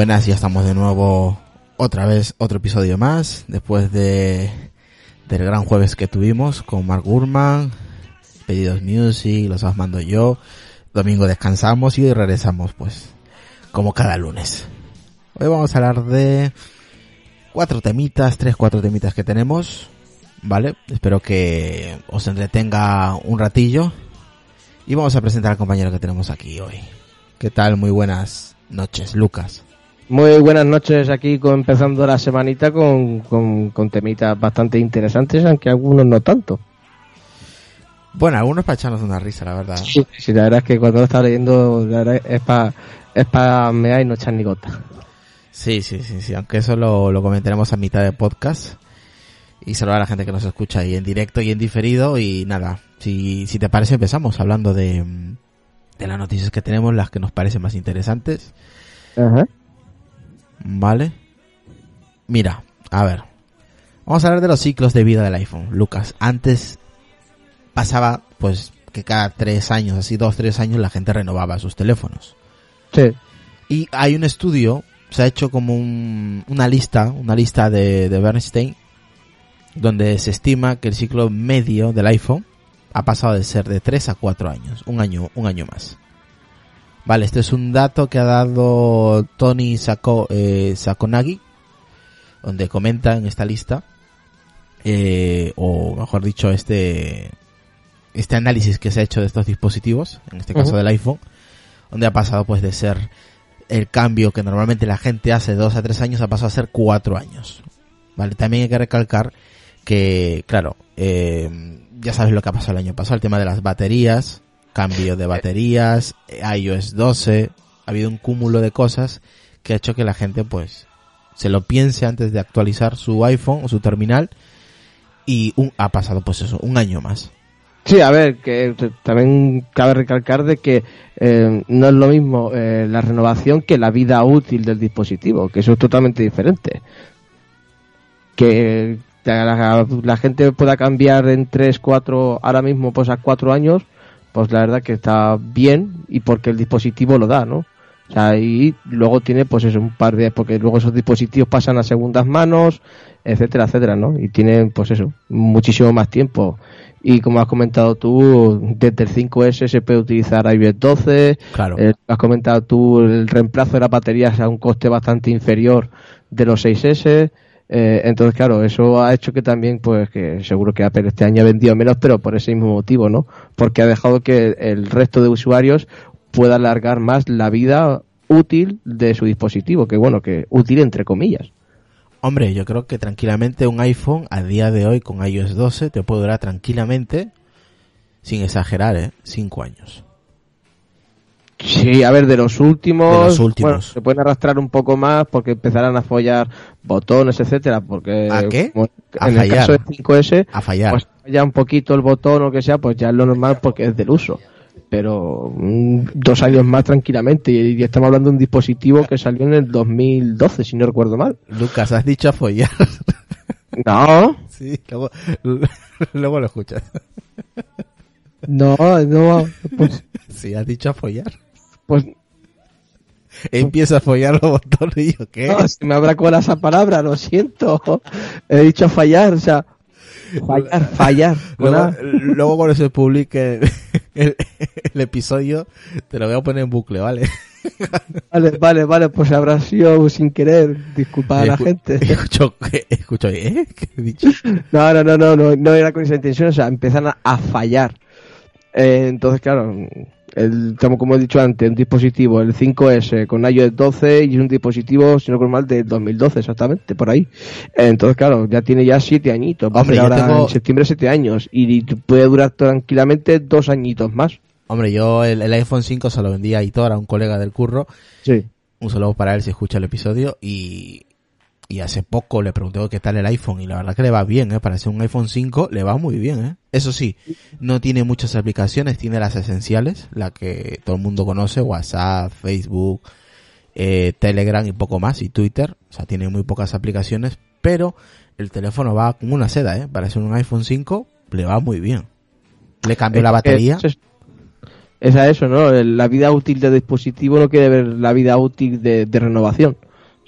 buenas, ya estamos de nuevo otra vez, otro episodio más, después de del gran jueves que tuvimos con Mark Gurman, Pedidos Music, los mando yo, domingo descansamos y regresamos pues, como cada lunes. Hoy vamos a hablar de cuatro temitas, tres, cuatro temitas que tenemos, ¿vale? Espero que os entretenga un ratillo y vamos a presentar al compañero que tenemos aquí hoy. ¿Qué tal? Muy buenas noches, Lucas. Muy buenas noches aquí con, empezando la semanita con, con, con temitas bastante interesantes, aunque algunos no tanto. Bueno, algunos para echarnos una risa, la verdad. Sí, sí, la verdad es que cuando lo estaba leyendo la verdad es para es pa mear y no echar ni gota. Sí, sí, sí, sí. Aunque eso lo, lo comentaremos a mitad de podcast. Y saludar a la gente que nos escucha ahí en directo y en diferido. Y nada, si, si te parece empezamos hablando de, de las noticias que tenemos, las que nos parecen más interesantes. Ajá. ¿Vale? Mira, a ver. Vamos a hablar de los ciclos de vida del iPhone. Lucas, antes pasaba pues que cada tres años, así dos, tres años, la gente renovaba sus teléfonos. Sí. Y hay un estudio, se ha hecho como un- una lista, una lista de, de Bernstein, donde se estima que el ciclo medio del iPhone ha pasado de ser de 3 a 4 años, un año, un año más. Vale, este es un dato que ha dado Tony Sako, eh, Sakonagi, donde comenta en esta lista, eh, o mejor dicho, este, este análisis que se ha hecho de estos dispositivos, en este caso del iPhone, donde ha pasado pues de ser el cambio que normalmente la gente hace de dos a tres años ha pasado a ser cuatro años. Vale, también hay que recalcar que, claro, eh, ya sabes lo que ha pasado el año pasado, el tema de las baterías, cambio de baterías, eh, iOS 12, ha habido un cúmulo de cosas que ha hecho que la gente pues se lo piense antes de actualizar su iPhone o su terminal y un, ha pasado pues eso, un año más. Sí, a ver, que también cabe recalcar de que eh, no es lo mismo eh, la renovación que la vida útil del dispositivo, que eso es totalmente diferente. Que la, la- la gente pueda cambiar en 3, 4, ahora mismo pues a 4 años, pues la verdad que está bien y porque el dispositivo lo da, ¿no? O sea, y luego tiene pues eso, un par de, porque luego esos dispositivos pasan a segundas manos, etcétera, etcétera, ¿no? Y tienen pues eso, muchísimo más tiempo. Y como has comentado tú, desde el 5S se puede utilizar iOS 12. Claro. Eh, has comentado tú el reemplazo de las baterías a un coste bastante inferior de los 6S. Eh, entonces, claro, eso ha hecho que también, pues, que seguro que Apple este año ha vendido menos, pero por ese mismo motivo, ¿no? Porque ha dejado que el resto de usuarios pueda alargar más la vida útil de su dispositivo, que bueno, que útil entre comillas. Hombre, yo creo que tranquilamente un iPhone a día de hoy con iOS 12 te puede durar tranquilamente, sin exagerar, ¿eh? Cinco años. Sí, a ver, de los últimos, De los últimos. bueno, se pueden arrastrar un poco más porque empezarán a follar botones, etcétera, porque ¿A qué? como A en fallar. el caso de 5S, A fallar. pues falla un poquito el botón o que sea, pues ya es lo normal porque es del uso. Pero mm, dos años más tranquilamente y, y estamos hablando de un dispositivo que salió en el 2012, si no recuerdo mal. Lucas, has dicho a follar. No, sí, luego, luego lo escuchas. no, no, pues, Sí, has dicho a follar. Pues Empieza a follar los botones y yo, ¿qué? no, se me habrá colado esa palabra, lo siento. He dicho fallar, o sea, fallar, fallar. Luego, luego cuando se publique el, el episodio, te lo voy a poner en bucle, ¿vale? Vale, vale, vale, pues habrá sido sin querer. Disculpa a la gente. Escucho, escucho, ¿eh? ¿Qué he dicho? No, no, no, no, no, no era con esa intención, o sea, empiezan a, a fallar. Eh, entonces, claro, el, como, he dicho antes, un dispositivo, el 5S con iOS 12 y un dispositivo, si no recuerdo mal, del 2012 exactamente, por ahí. Entonces, claro, ya tiene ya siete añitos, va a Hombre, ahora tengo- en septiembre siete años y, y puede durar tranquilamente dos añitos más. Hombre, yo el, el iPhone 5 se lo vendí a Hitor, a un colega del curro. Sí. Un saludo para él si escucha el episodio. Y, y hace poco le pregunté qué tal el iPhone. Y la verdad que le va bien, ¿eh? Para ser un iPhone 5 le va muy bien, ¿eh? Eso sí, no tiene muchas aplicaciones, tiene las esenciales, la que todo el mundo conoce, WhatsApp, Facebook, eh, Telegram y poco más, y Twitter. O sea, tiene muy pocas aplicaciones, pero el teléfono va como una seda, ¿eh? Para ser un iPhone 5 le va muy bien. Le cambió la batería. Es, es a eso, ¿no? La vida útil del dispositivo no quiere ver la vida útil de, de renovación.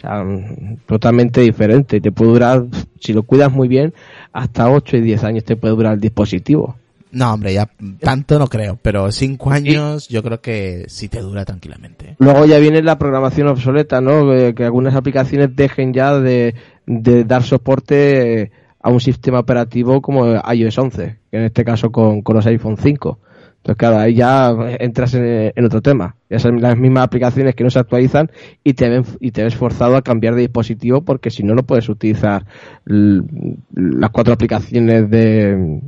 Sea, mm, totalmente diferente. Te puede durar, si lo cuidas muy bien, hasta 8 y 10 años te puede durar el dispositivo. No, hombre, ya tanto no creo, pero cinco años yo creo que sí te dura tranquilamente. Luego ya viene la programación obsoleta, ¿no? Que, que algunas aplicaciones dejen ya de, de dar soporte eh, a un sistema operativo como iOS 11, que en este caso con, con los iPhone 5. Entonces, claro, ahí ya entras en, en otro tema. Son las mismas aplicaciones que no se actualizan y te, ven, y te ves forzado a cambiar de dispositivo porque si no, no puedes utilizar las cuatro aplicaciones de,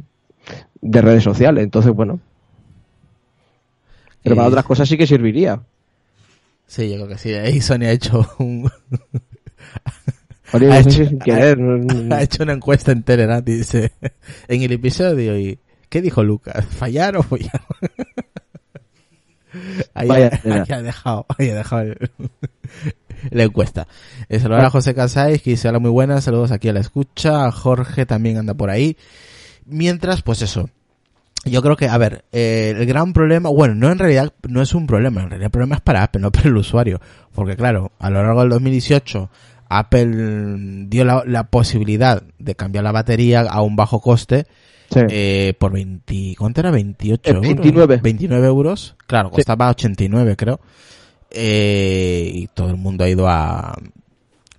de redes sociales. Entonces, bueno. Pero para Eh, otras cosas sí que serviría. Sí, yo creo que sí. Ahí Sony ha hecho un, Oye, Ha no hecho- sin querer. ha hecho una encuesta en Telegram, dice, en el episodio y ¿qué dijo Lucas? ¿Fallar o follar? Ahí, Vaya ha, tela. ahí ha dejado, ahí ha dejado el- la encuesta. Eh, saludar a José Casáis, que dice hola muy buenas, saludos aquí a la escucha, Jorge también anda por ahí. Mientras, pues eso, yo creo que, a ver, eh, el gran problema, bueno, no en realidad no es un problema, en realidad el problema es para Apple, no para el usuario. Porque claro, a lo largo del 2018, Apple dio la, la posibilidad de cambiar la batería a un bajo coste Sí. eh, por 20, ¿cuánto era? 28 Eh, euros. 29. 29 euros. Claro, Sí. costaba 89 creo. Eh, y todo el mundo ha ido a,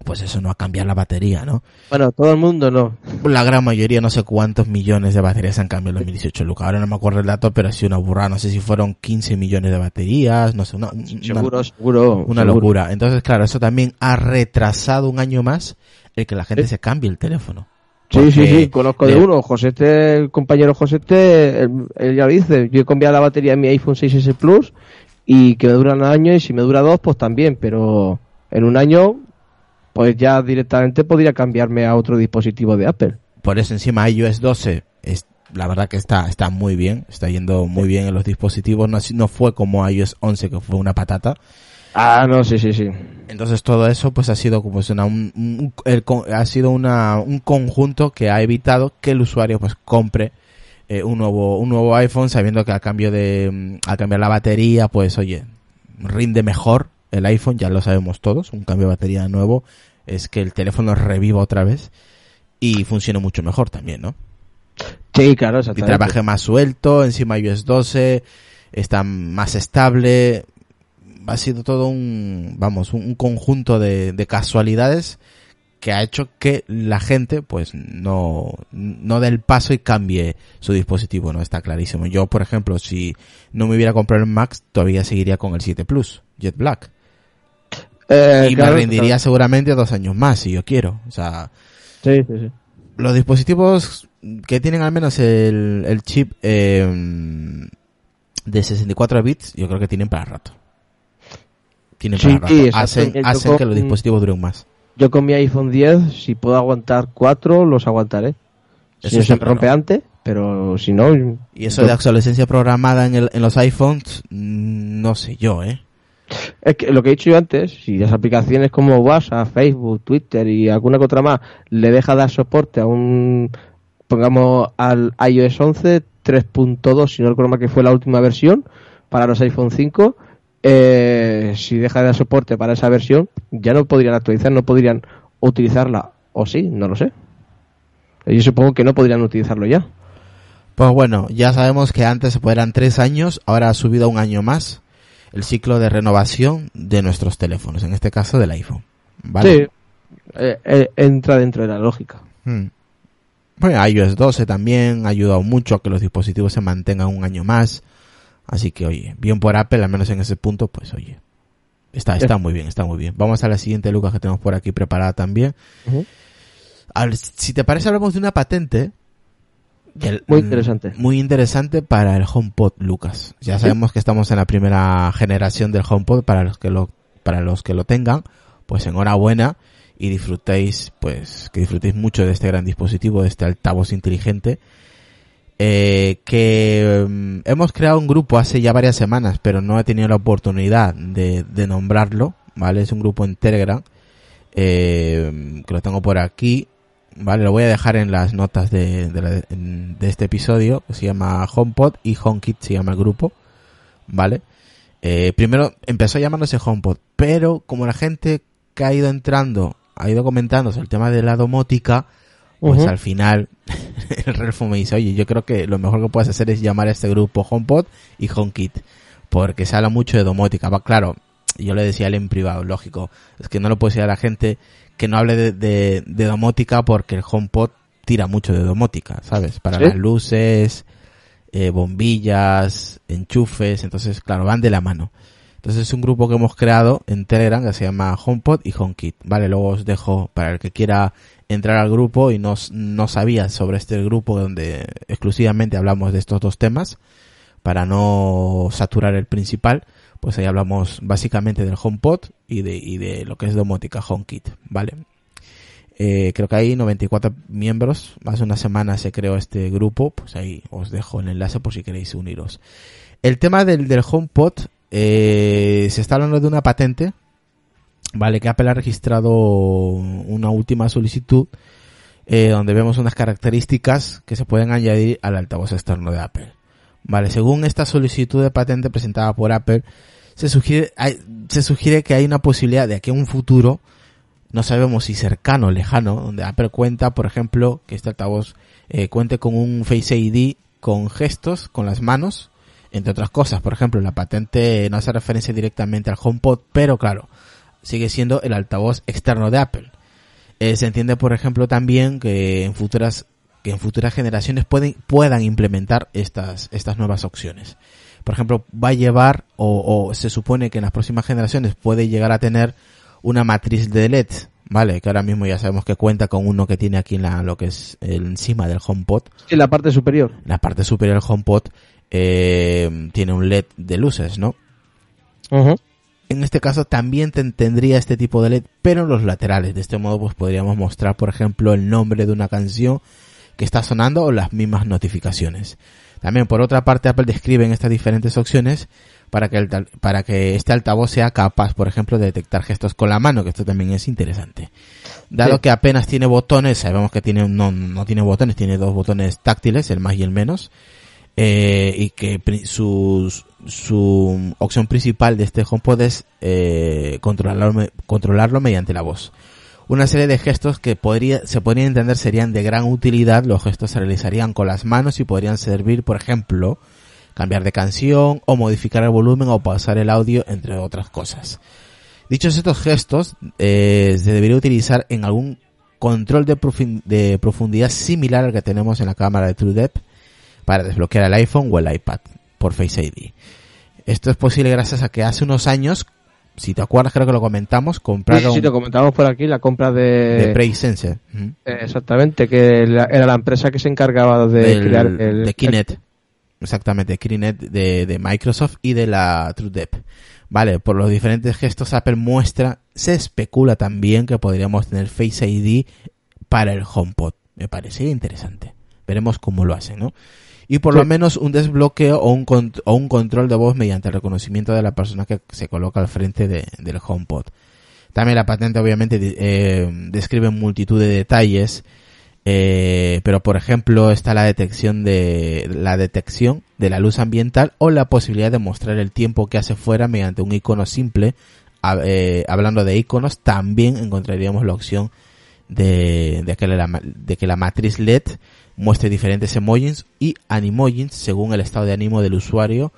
pues eso, no a cambiar la batería, ¿no? Bueno, todo el mundo no. La gran mayoría, no sé cuántos millones de baterías han cambiado en 2018, Luca. Ahora no me acuerdo el dato, pero ha sido una burrada. No sé si fueron 15 millones de baterías, no sé, una, una- Seguro, seguro. una seguro. locura. Entonces, claro, eso también ha retrasado un año más el que la gente se cambie el teléfono. Sí, sí, sí, conozco de uno. Josete, el compañero Josete, él, él ya lo dice. Yo he cambiado la batería de mi iPhone 6S Plus y que me dura un año y si me dura dos, pues también. Pero en un año, pues ya directamente podría cambiarme a otro dispositivo de Apple. Por eso encima iOS 12 es la verdad que está está muy bien, está yendo muy bien en los dispositivos, no, no fue como iOS 11 que fue una patata. Ah, no, sí, sí, sí. Entonces todo eso pues ha sido como es una, un, un- el con- ha sido una, un conjunto que ha evitado que el usuario pues compre eh, un nuevo un nuevo iPhone sabiendo que al cambio de mm, al cambiar la batería pues oye rinde mejor el iPhone ya lo sabemos todos un cambio de batería nuevo es que el teléfono reviva otra vez y funcione mucho mejor también no Sí, claro, y trabaje más suelto, encima iOS 12, está más estable. Ha sido todo un, vamos, un, un conjunto de, de casualidades que ha hecho que la gente, pues, no, no dé el paso y cambie su dispositivo, ¿no? Está clarísimo. Yo, por ejemplo, si no me hubiera comprado el Max, todavía seguiría con el 7 Plus, Jet Black. Eh, y claro, me rendiría seguramente dos años más, si yo quiero. O sea, Sí, sí, sí. los dispositivos que tienen al menos el, el chip eh, de 64 bits, yo creo que tienen para rato. Tienen Sí, para exacto. Hacen, hacen con- que los dispositivos duren más. Yo con mi iPhone 10, si puedo aguantar cuatro, los aguantaré. Eso Si no sí, se me rompe antes, pero si no... Y eso yo- de obsolescencia programada en, el- en los iPhones, mm, no sé yo, ¿eh? Es que lo que he dicho yo antes, si las aplicaciones como WhatsApp, Facebook, Twitter y alguna que otra más le deja dar soporte a un, pongamos al iOS 11 3.2, si no recuerdo mal que fue la última versión, para los iPhone 5, eh, si deja de dar soporte para esa versión, ya no podrían actualizar, no podrían utilizarla, o sí, no lo sé. Yo supongo que no podrían utilizarlo ya. Pues bueno, ya sabemos que antes eran tres años, ahora ha subido a un año más el ciclo de renovación de nuestros teléfonos, en este caso del iPhone. ¿Vale? Sí, eh, eh, entra dentro de la lógica. Hmm. Bueno, iOS 12 también ha ayudado mucho a que los dispositivos se mantengan un año más. Así que, oye, bien por Apple, al menos en ese punto, pues oye, está, está muy bien, está muy bien. Vamos a la siguiente, Lucas, que tenemos por aquí preparada también. A ver, si te parece, hablamos de una patente. Muy interesante. Muy interesante para el HomePod, Lucas. Ya sabemos que estamos en la primera generación del HomePod para los que lo, para los que lo tengan, pues enhorabuena y disfrutéis, pues, que disfrutéis mucho de este gran dispositivo, de este altavoz inteligente. Eh, que mm, hemos creado un grupo hace ya varias semanas, pero no he tenido la oportunidad de, de nombrarlo, ¿vale? Es un grupo en Telegram, eh, que lo tengo por aquí, ¿vale? Lo voy a dejar en las notas de, de, de este episodio, que se llama HomePod y HomeKit se llama el grupo, ¿vale? Eh, primero empezó llamándose HomePod, pero como la gente que ha ido entrando, ha ido comentando sobre el tema de la domótica, pues al final el Relfo me dice, oye, yo creo que lo mejor que puedes hacer es llamar a este grupo HomePod y HomeKit, porque se habla mucho de domótica. Va, claro, yo le decía a él en privado, lógico, es que no lo puedo decir a la gente que no hable de, de, de domótica porque el HomePod tira mucho de domótica, ¿sabes? Para ¿Sí? las luces, eh, bombillas, enchufes, entonces, claro, van de la mano. Entonces es un grupo que hemos creado en Telegram que se llama HomePod y HomeKit. Vale, luego os dejo para el que quiera entrar al grupo y no, no sabía sobre este grupo donde exclusivamente hablamos de estos dos temas para no saturar el principal, pues ahí hablamos básicamente del HomePod y de, y de lo que es domótica HomeKit, ¿vale? Eh, creo que hay 94 miembros, hace una semana se creó este grupo, pues ahí os dejo el enlace por si queréis uniros. El tema del, del HomePod, eh, se está hablando de una patente, vale, que Apple ha registrado una última solicitud, eh, donde vemos unas características que se pueden añadir al altavoz externo de Apple. Vale, según esta solicitud de patente presentada por Apple, se sugiere, que hay una posibilidad de que en un futuro, no sabemos si cercano o lejano, donde Apple cuenta, por ejemplo, que este altavoz eh, cuente con un Face ID con gestos, con las manos, entre otras cosas. Por ejemplo, la patente no hace referencia directamente al HomePod, pero claro, sigue siendo el altavoz externo de Apple. Eh, se entiende, por ejemplo, también que en futuras que en futuras generaciones pueden, puedan implementar estas, estas nuevas opciones. Por ejemplo, va a llevar, o, o se supone que en las próximas generaciones puede llegar a tener una matriz de LED, ¿vale? Que ahora mismo ya sabemos que cuenta con uno que tiene aquí en la, lo que es el, encima del HomePod. En la parte superior. En la parte superior del HomePod, eh, tiene un LED de luces, ¿no? En este caso también ten- tendría este tipo de LED, pero en los laterales. De este modo, pues podríamos mostrar, por ejemplo, el nombre de una canción que está sonando o las mismas notificaciones. También, por otra parte, Apple describe en estas diferentes opciones para que, el para que este altavoz sea capaz, por ejemplo, de detectar gestos con la mano, que esto también es interesante. Dado Sí. que apenas tiene botones, sabemos que tiene, no, no tiene botones, tiene dos botones táctiles, el más y el menos, eh, y que su, su opción principal de este HomePod es eh, controlarlo, controlarlo mediante la voz. Una serie de gestos que podría, se podrían entender serían de gran utilidad. Los gestos se realizarían con las manos y podrían servir, por ejemplo, cambiar de canción o modificar el volumen o pausar el audio, entre otras cosas. Dichos estos gestos, eh, se debería utilizar en algún control de profundidad similar al que tenemos en la cámara de TrueDepth para desbloquear el iPhone o el iPad por Face ID. Esto es posible gracias a que hace unos años, si te acuerdas creo que lo comentamos, Sí, compraron sí, lo comentábamos por aquí, la compra de... de PreSense ujú, Eh, Exactamente, que la- era la empresa que se encargaba de del- crear el... de Kinect. Exactamente, Kinect de, de Microsoft y de la TrueDepth. Vale, por los diferentes gestos Apple muestra, se especula también que podríamos tener Face ID para el HomePod. Me parecería interesante. Veremos cómo lo hacen, ¿no? Y por Sí. lo menos un desbloqueo o un, o un control de voz mediante el reconocimiento de la persona que se coloca al frente de- del HomePod. También la patente obviamente eh, describe multitud de detalles, eh, pero por ejemplo está la detección de la detección de la luz ambiental o la posibilidad de mostrar el tiempo que hace fuera mediante un icono simple. A- eh, hablando de iconos, también encontraríamos la opción de, de, que la, de que la matriz LED muestre diferentes emojis y animojis según el estado de ánimo del usuario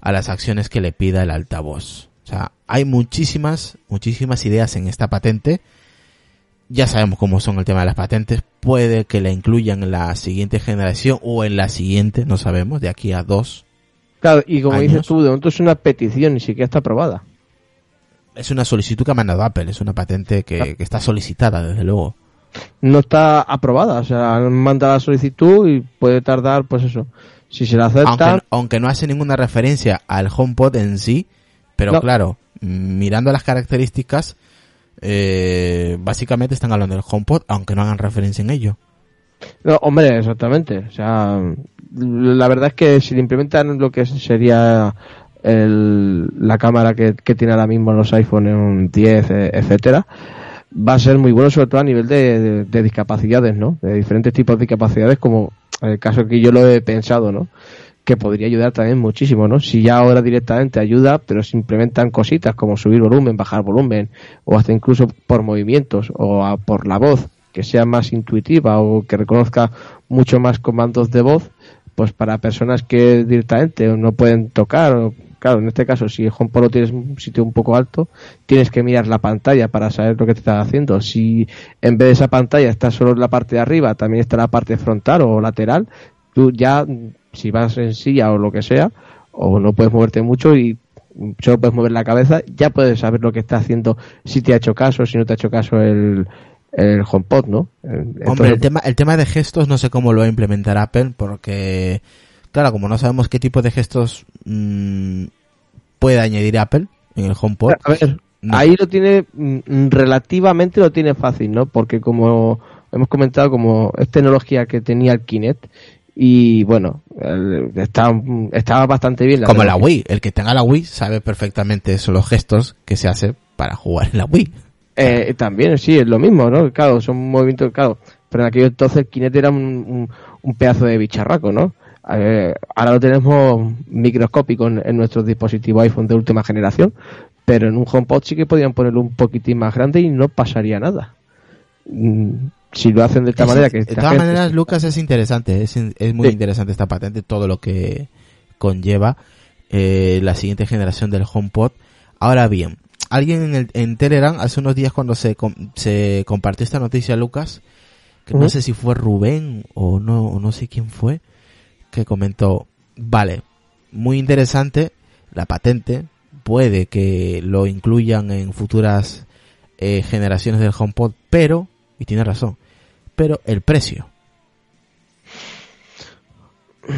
a las acciones que le pida el altavoz. O sea, hay muchísimas, muchísimas ideas en esta patente. Ya sabemos cómo son el tema de las patentes. Puede que la incluyan en la siguiente generación o en la siguiente, no sabemos, de aquí a dos. Claro, y como Años. dices tú, de momento es una petición, ni siquiera está aprobada. Es una solicitud que ha mandado Apple, es una patente que, que está solicitada, desde luego. No está aprobada, o sea, han mandado la solicitud y puede tardar, pues eso. Si se la aceptan, Aunque, aunque no hace ninguna referencia al HomePod en sí, pero No. claro, mm, mirando las características, eh, básicamente están hablando del HomePod, aunque no hagan referencia en ello. No, hombre, exactamente. O sea, la verdad es que si le implementan lo que sería el- la cámara que, que tiene ahora mismo los iPhone en un 10, eh, etcétera, va a ser muy bueno, sobre todo a nivel de, de- de discapacidades, ¿no? De diferentes tipos de discapacidades, como el caso que yo lo he pensado, ¿no? Que podría ayudar también muchísimo, ¿no? Si ya ahora directamente ayuda, pero se implementan cositas como subir volumen, bajar volumen, o hasta incluso por movimientos o a- por la voz, que sea más intuitiva o que reconozca mucho más comandos de voz, pues para personas que directamente no pueden tocar, claro, en este caso, si el HomePod lo tienes en un sitio un poco alto, tienes que mirar la pantalla para saber lo que te está haciendo. Si en vez de esa pantalla está solo en la parte de arriba, también está la parte frontal o lateral, tú ya, si vas en silla o lo que sea, o no puedes moverte mucho y solo puedes mover la cabeza, ya puedes saber lo que está haciendo, si te ha hecho caso, si no te ha hecho caso el, el HomePod, ¿no? Entonces, Hombre, el tema, el tema de gestos no sé cómo lo va a implementar Apple, porque, claro, como no sabemos qué tipo de gestos mm, puede añadir Apple en el HomePod. A ver, no. ahí lo tiene, mm, relativamente lo tiene fácil, ¿no? Porque como hemos comentado, como es tecnología que tenía el Kinect, y bueno, está, estaba bastante bien. como la. Wii, el que tenga la Wii sabe perfectamente esos los gestos que se hace para jugar en la Wii. Eh, también, sí, es lo mismo, ¿no? Claro, son movimientos, claro, pero en aquello entonces el Kinect era un, un, un pedazo de bicharraco, ¿no? Eh, ahora lo tenemos microscópico en, en nuestros dispositivos iPhone de última generación, pero en un HomePod sí que podrían ponerlo un poquitín más grande y no pasaría nada. Mm, Si lo hacen de esta Es- manera que de todas maneras, Lucas, es interesante, es, es muy Sí. interesante esta patente, todo lo que conlleva eh, la siguiente generación del HomePod. Ahora bien, alguien en, el, en Telegram hace unos días cuando se, com- se compartió esta noticia, Lucas, que no sé si fue Rubén o no, o no sé quién fue, que comentó, vale, muy interesante la patente, puede que lo incluyan en futuras eh, generaciones del HomePod, pero, y tiene razón, pero el precio. Sí,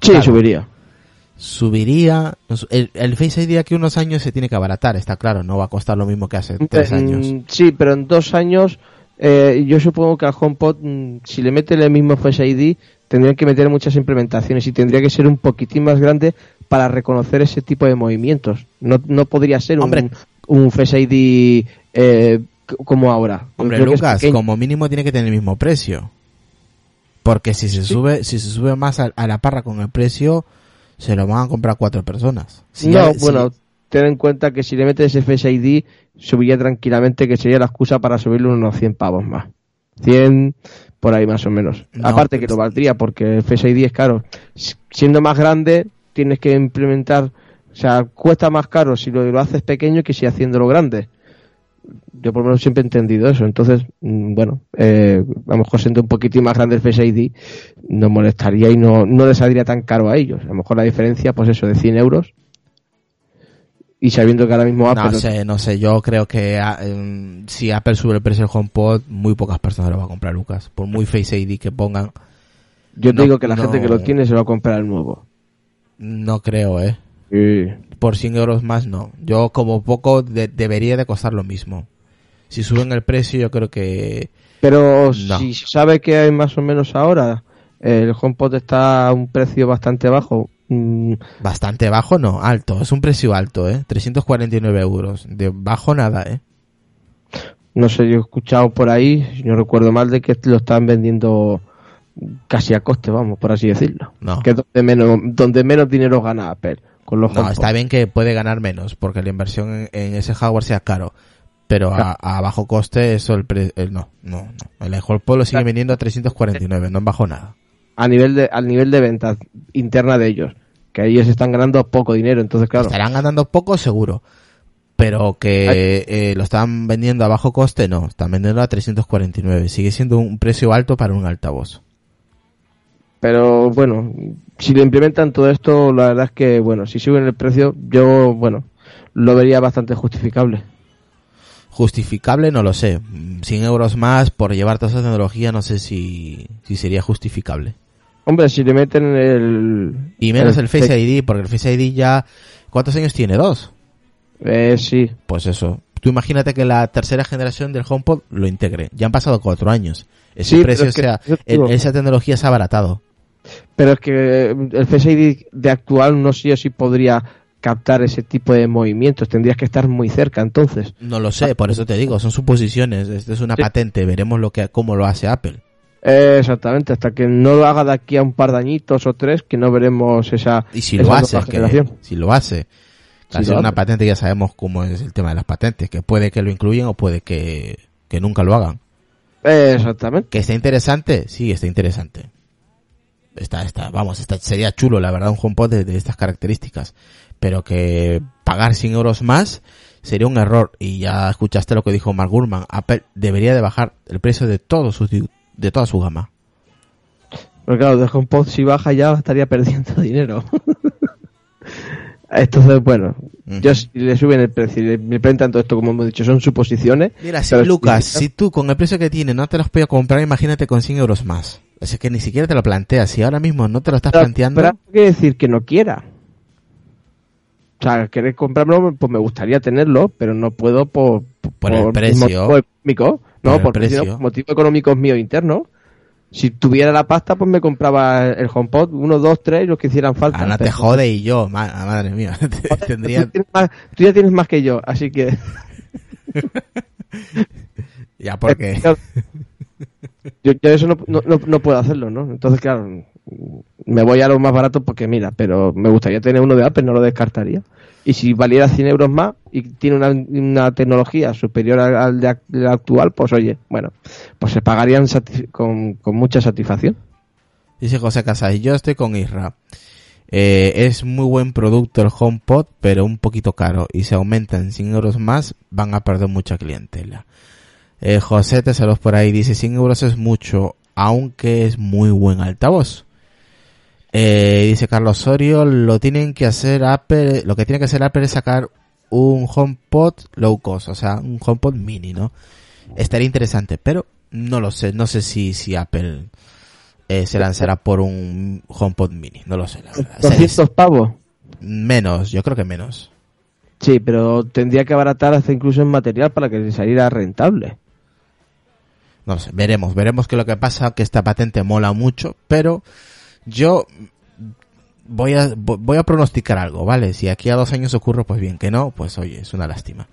Claro. subiría. Subiría, el, el Face ID aquí unos años se tiene que abaratar, está claro, no va a costar lo mismo que hace tres Mm, años. Sí, pero en dos años, eh, yo supongo que al HomePod, mm, si le meten el mismo Face ID, tendrían que meter muchas implementaciones y tendría que ser un poquitín más grande para reconocer ese tipo de movimientos. No, no podría ser un, Hombre. un Face ID eh, como ahora. Hombre, Creo Lucas, como mínimo tiene que tener el mismo precio. Porque si se sube, si se sube más a, a la parra con el precio, se lo van a comprar cuatro personas. Si no, ya- si- bueno, ten en cuenta que si le metes ese Face ID, subiría tranquilamente, que sería la excusa para subirle unos 100 pavos más. 100 por ahí más o menos. No, Aparte que lo valdría porque el Face ID es caro. Siendo más grande, tienes que implementar, o sea, cuesta más caro si lo, lo haces pequeño que si haciéndolo grande. Yo por lo menos siempre he entendido eso. Entonces, mm, bueno, eh, a lo mejor siendo un poquitín más grande el Face ID, no molestaría y no, no les saldría tan caro a ellos. A lo mejor la diferencia, pues eso, de 100 euros. Y sabiendo que ahora mismo Apple... no sé, no sé, yo creo que ah, em, si Apple sube el precio del HomePod, muy pocas personas lo van a comprar, Lucas. Por muy Face ID que pongan, Yo te no- digo que la no- gente que lo tiene se va a comprar el nuevo. no creo, eh. Sí. Por 100 euros más no. Yo como poco de- debería de costar lo mismo. Si suben el precio yo creo que... Pero No. si sabe que hay más o menos ahora, el HomePod está a un precio bastante bajo. Mm, Bastante bajo, no, alto. Es un precio alto, ¿eh? 349 euros. De bajo nada, ¿eh? no sé, yo he escuchado por ahí, si no recuerdo mal, de que lo están vendiendo casi a coste, vamos, por así decirlo. No. Que es donde menos, donde menos dinero gana Apple con los No, HomePod. está bien que puede ganar menos, porque la inversión en, en ese hardware sea caro. Pero a, a bajo coste, eso el, pre- el- no, no, no. El HomePod lo sigue vendiendo a 349, no bajó nada. A nivel de, al nivel de ventas interna de ellos, que ellos están ganando poco dinero, entonces claro. Estarán ganando poco, seguro. Pero que eh, lo están vendiendo a bajo coste, no. Están vendiendo a 349. Sigue siendo un precio alto para un altavoz. Pero bueno, si lo implementan todo esto, la verdad es que, bueno, si suben el precio, yo, bueno, lo vería bastante justificable. Justificable, no lo sé. 100 euros más por llevar toda esa tecnología, no sé si, si sería justificable. Hombre, si le meten el... Y menos el Face ID, porque el Face ID ya... ¿Cuántos años tiene? ¿Dos? Eh, sí. Pues eso. Tú imagínate que la tercera generación del HomePod lo integre. Ya han pasado cuatro años. Ese Sí, precio, pero es que- o sea, el- digo- esa tecnología se ha abaratado. Pero es que el Face ID de actual no sé si podría captar ese tipo de movimientos. Tendrías que estar muy cerca, entonces. No lo sé, por eso te digo, son suposiciones. Esto es una Sí. patente, veremos lo que, cómo lo hace Apple. Eh, exactamente, hasta que no lo haga de aquí a un par de añitos o tres, que no veremos esa. Y si esa lo hace, que, si lo hace, Si lo ser una hace. patente ya sabemos cómo es el tema de las patentes, que puede que lo incluyan o puede que, que nunca lo hagan. Eh, exactamente. Que está interesante, sí, está interesante. Está, está, vamos, está, sería chulo, la verdad, un HomePod de, de estas características. Pero que pagar 100 euros más sería un error. Y ya escuchaste lo que dijo Mark Gurman. Apple debería de bajar el precio de todos sus, de toda su gama. Pero claro, de HomePod si baja ya estaría perdiendo dinero. Entonces, bueno, yo si le suben el precio y le presentan todo esto, como hemos dicho, son suposiciones. Mira, si Lucas, si- tú con el precio que tiene no te los puedes comprar, imagínate con 100 euros más. Es que ni siquiera te lo planteas. Si ahora mismo no te lo estás Pero- planteando, pero quiere decir que no quiera. O sea, querer comprarlo, pues me gustaría tenerlo, pero no puedo por, Por el precio. motivo económico. No, Por precio. motivo económico mío interno. Si tuviera la pasta, pues me compraba el HomePod, uno, dos, tres, los que hicieran falta. Ana te jode y yo, ma- madre mía, tendría, Tú, más- tú ya tienes más que yo, así que... ya porque, Yo, yo eso no, no, no- no puedo hacerlo, ¿no? Entonces, claro, me voy a lo más barato porque, mira, pero me gustaría tener uno de Apple, no lo descartaría. Y si valiera 100 euros más y tiene una, tecnología superior al, de del actual, pues oye, bueno, pues se pagarían con, con mucha satisfacción. dice José Casas, yo estoy con Isra. Eh, es muy buen producto el HomePod, pero un poquito caro. Y si aumentan 100 euros más, van a perder mucha clientela. Eh, José Tesaros por ahí dice 100 euros es mucho, aunque es muy buen altavoz. Eh, dice Carlos Osorio, lo tienen que hacer Apple, lo que tiene que hacer Apple es sacar un HomePod low cost, o sea, un HomePod mini, ¿no? Estaría interesante, pero no lo sé, no sé si, si Apple eh, se lanzará por un HomePod mini, no lo sé, la verdad. Sería- 200 pavos. Menos, yo creo que menos. Sí, pero tendría que abaratar hasta incluso en material para que saliera rentable. No lo sé, veremos, veremos que lo que pasa, que esta patente mola mucho, pero yo voy a, vo- voy a pronosticar algo, ¿vale? Si aquí a dos años ocurre, pues bien, que no, pues oye, es una lástima.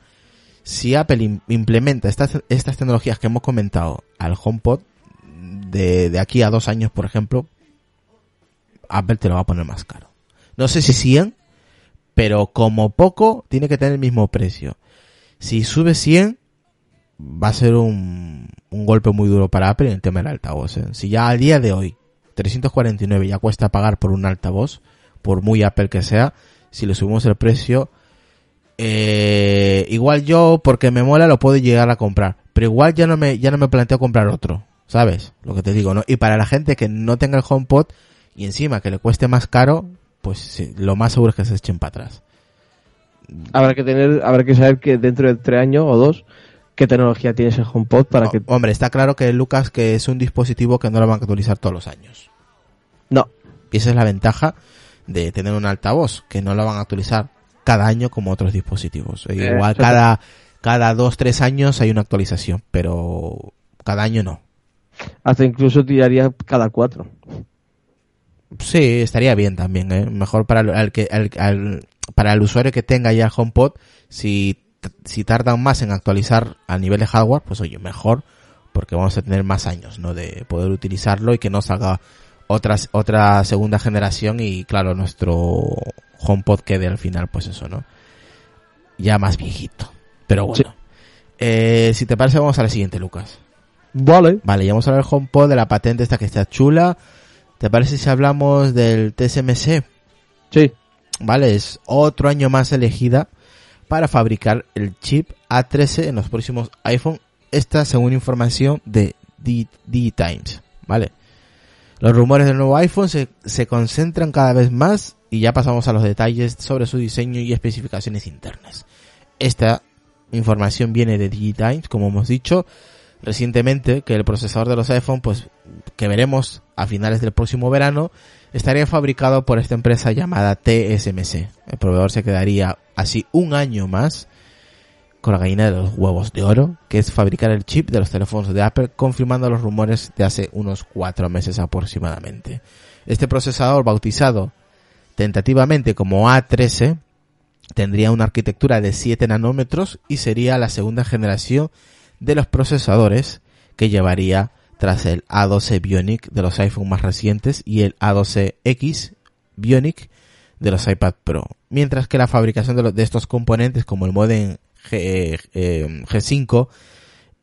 Si Apple im- implementa estas, estas tecnologías que hemos comentado al HomePod, de, de aquí a dos años, por ejemplo, Apple te lo va a poner más caro. No sé si 100, pero como poco tiene que tener el mismo precio. Si sube 100, va a ser un, un golpe muy duro para Apple en el tema del altavoz. ¿eh? Si ya al día de hoy 349 ya cuesta pagar por un altavoz, por muy Apple que sea, si le subimos el precio, eh, igual yo porque me mola lo puedo llegar a comprar, pero igual ya no me ya no me planteo comprar otro, ¿sabes? Lo que te digo, ¿no? Y para la gente que no tenga el HomePod y encima que le cueste más caro, pues sí, lo más seguro es que se echen para atrás. Habrá que tener, habrá que saber que dentro de tres años o dos, qué tecnología tiene ese HomePod para que... Oh, Hombre, está claro que Lucas que es un dispositivo que no lo van a actualizar todos los años. No, Y esa es la ventaja de tener un altavoz, que no lo van a actualizar cada año como otros dispositivos. Eh, Igual cada, cada dos, tres años hay una actualización, pero cada año no. Hasta incluso tiraría cada cuatro. Sí, estaría bien también, ¿eh? Mejor para el, al que, al- al- para el usuario que tenga ya el HomePod, si, si tardan más en actualizar a nivel de hardware, pues oye, mejor, porque vamos a tener más años, ¿no? De poder utilizarlo y que no salga otras, otra segunda generación y claro, nuestro HomePod quede al final, pues eso, ¿no? Ya más viejito. Pero bueno. Eh, si te parece, vamos a la siguiente, Lucas. Vale. Vale, ya vamos a hablar del HomePod, de la patente esta que está chula. ¿Te parece si hablamos del TSMC? Sí. Vale, es otro año más elegida para fabricar el chip A13 en los próximos iPhone. Esta según información de D-Times. Vale. Los rumores del nuevo iPhone se, se concentran cada vez más y ya pasamos a los detalles sobre su diseño y especificaciones internas. Esta información viene de DigiTimes, como hemos dicho recientemente, que el procesador de los iPhone, pues que veremos a finales del próximo verano, estaría fabricado por esta empresa llamada TSMC. El proveedor se quedaría así un año más con la gallina de los huevos de oro, que es fabricar el chip de los teléfonos de Apple, confirmando los rumores de hace unos cuatro meses aproximadamente. Este procesador, bautizado tentativamente como A13, tendría una arquitectura de 7 nanómetros y sería la segunda generación de los procesadores que llevaría tras el A12 Bionic de los iPhone más recientes y el A12X Bionic de los iPad Pro. Mientras que la fabricación de, estos componentes como el modem G, eh, G5,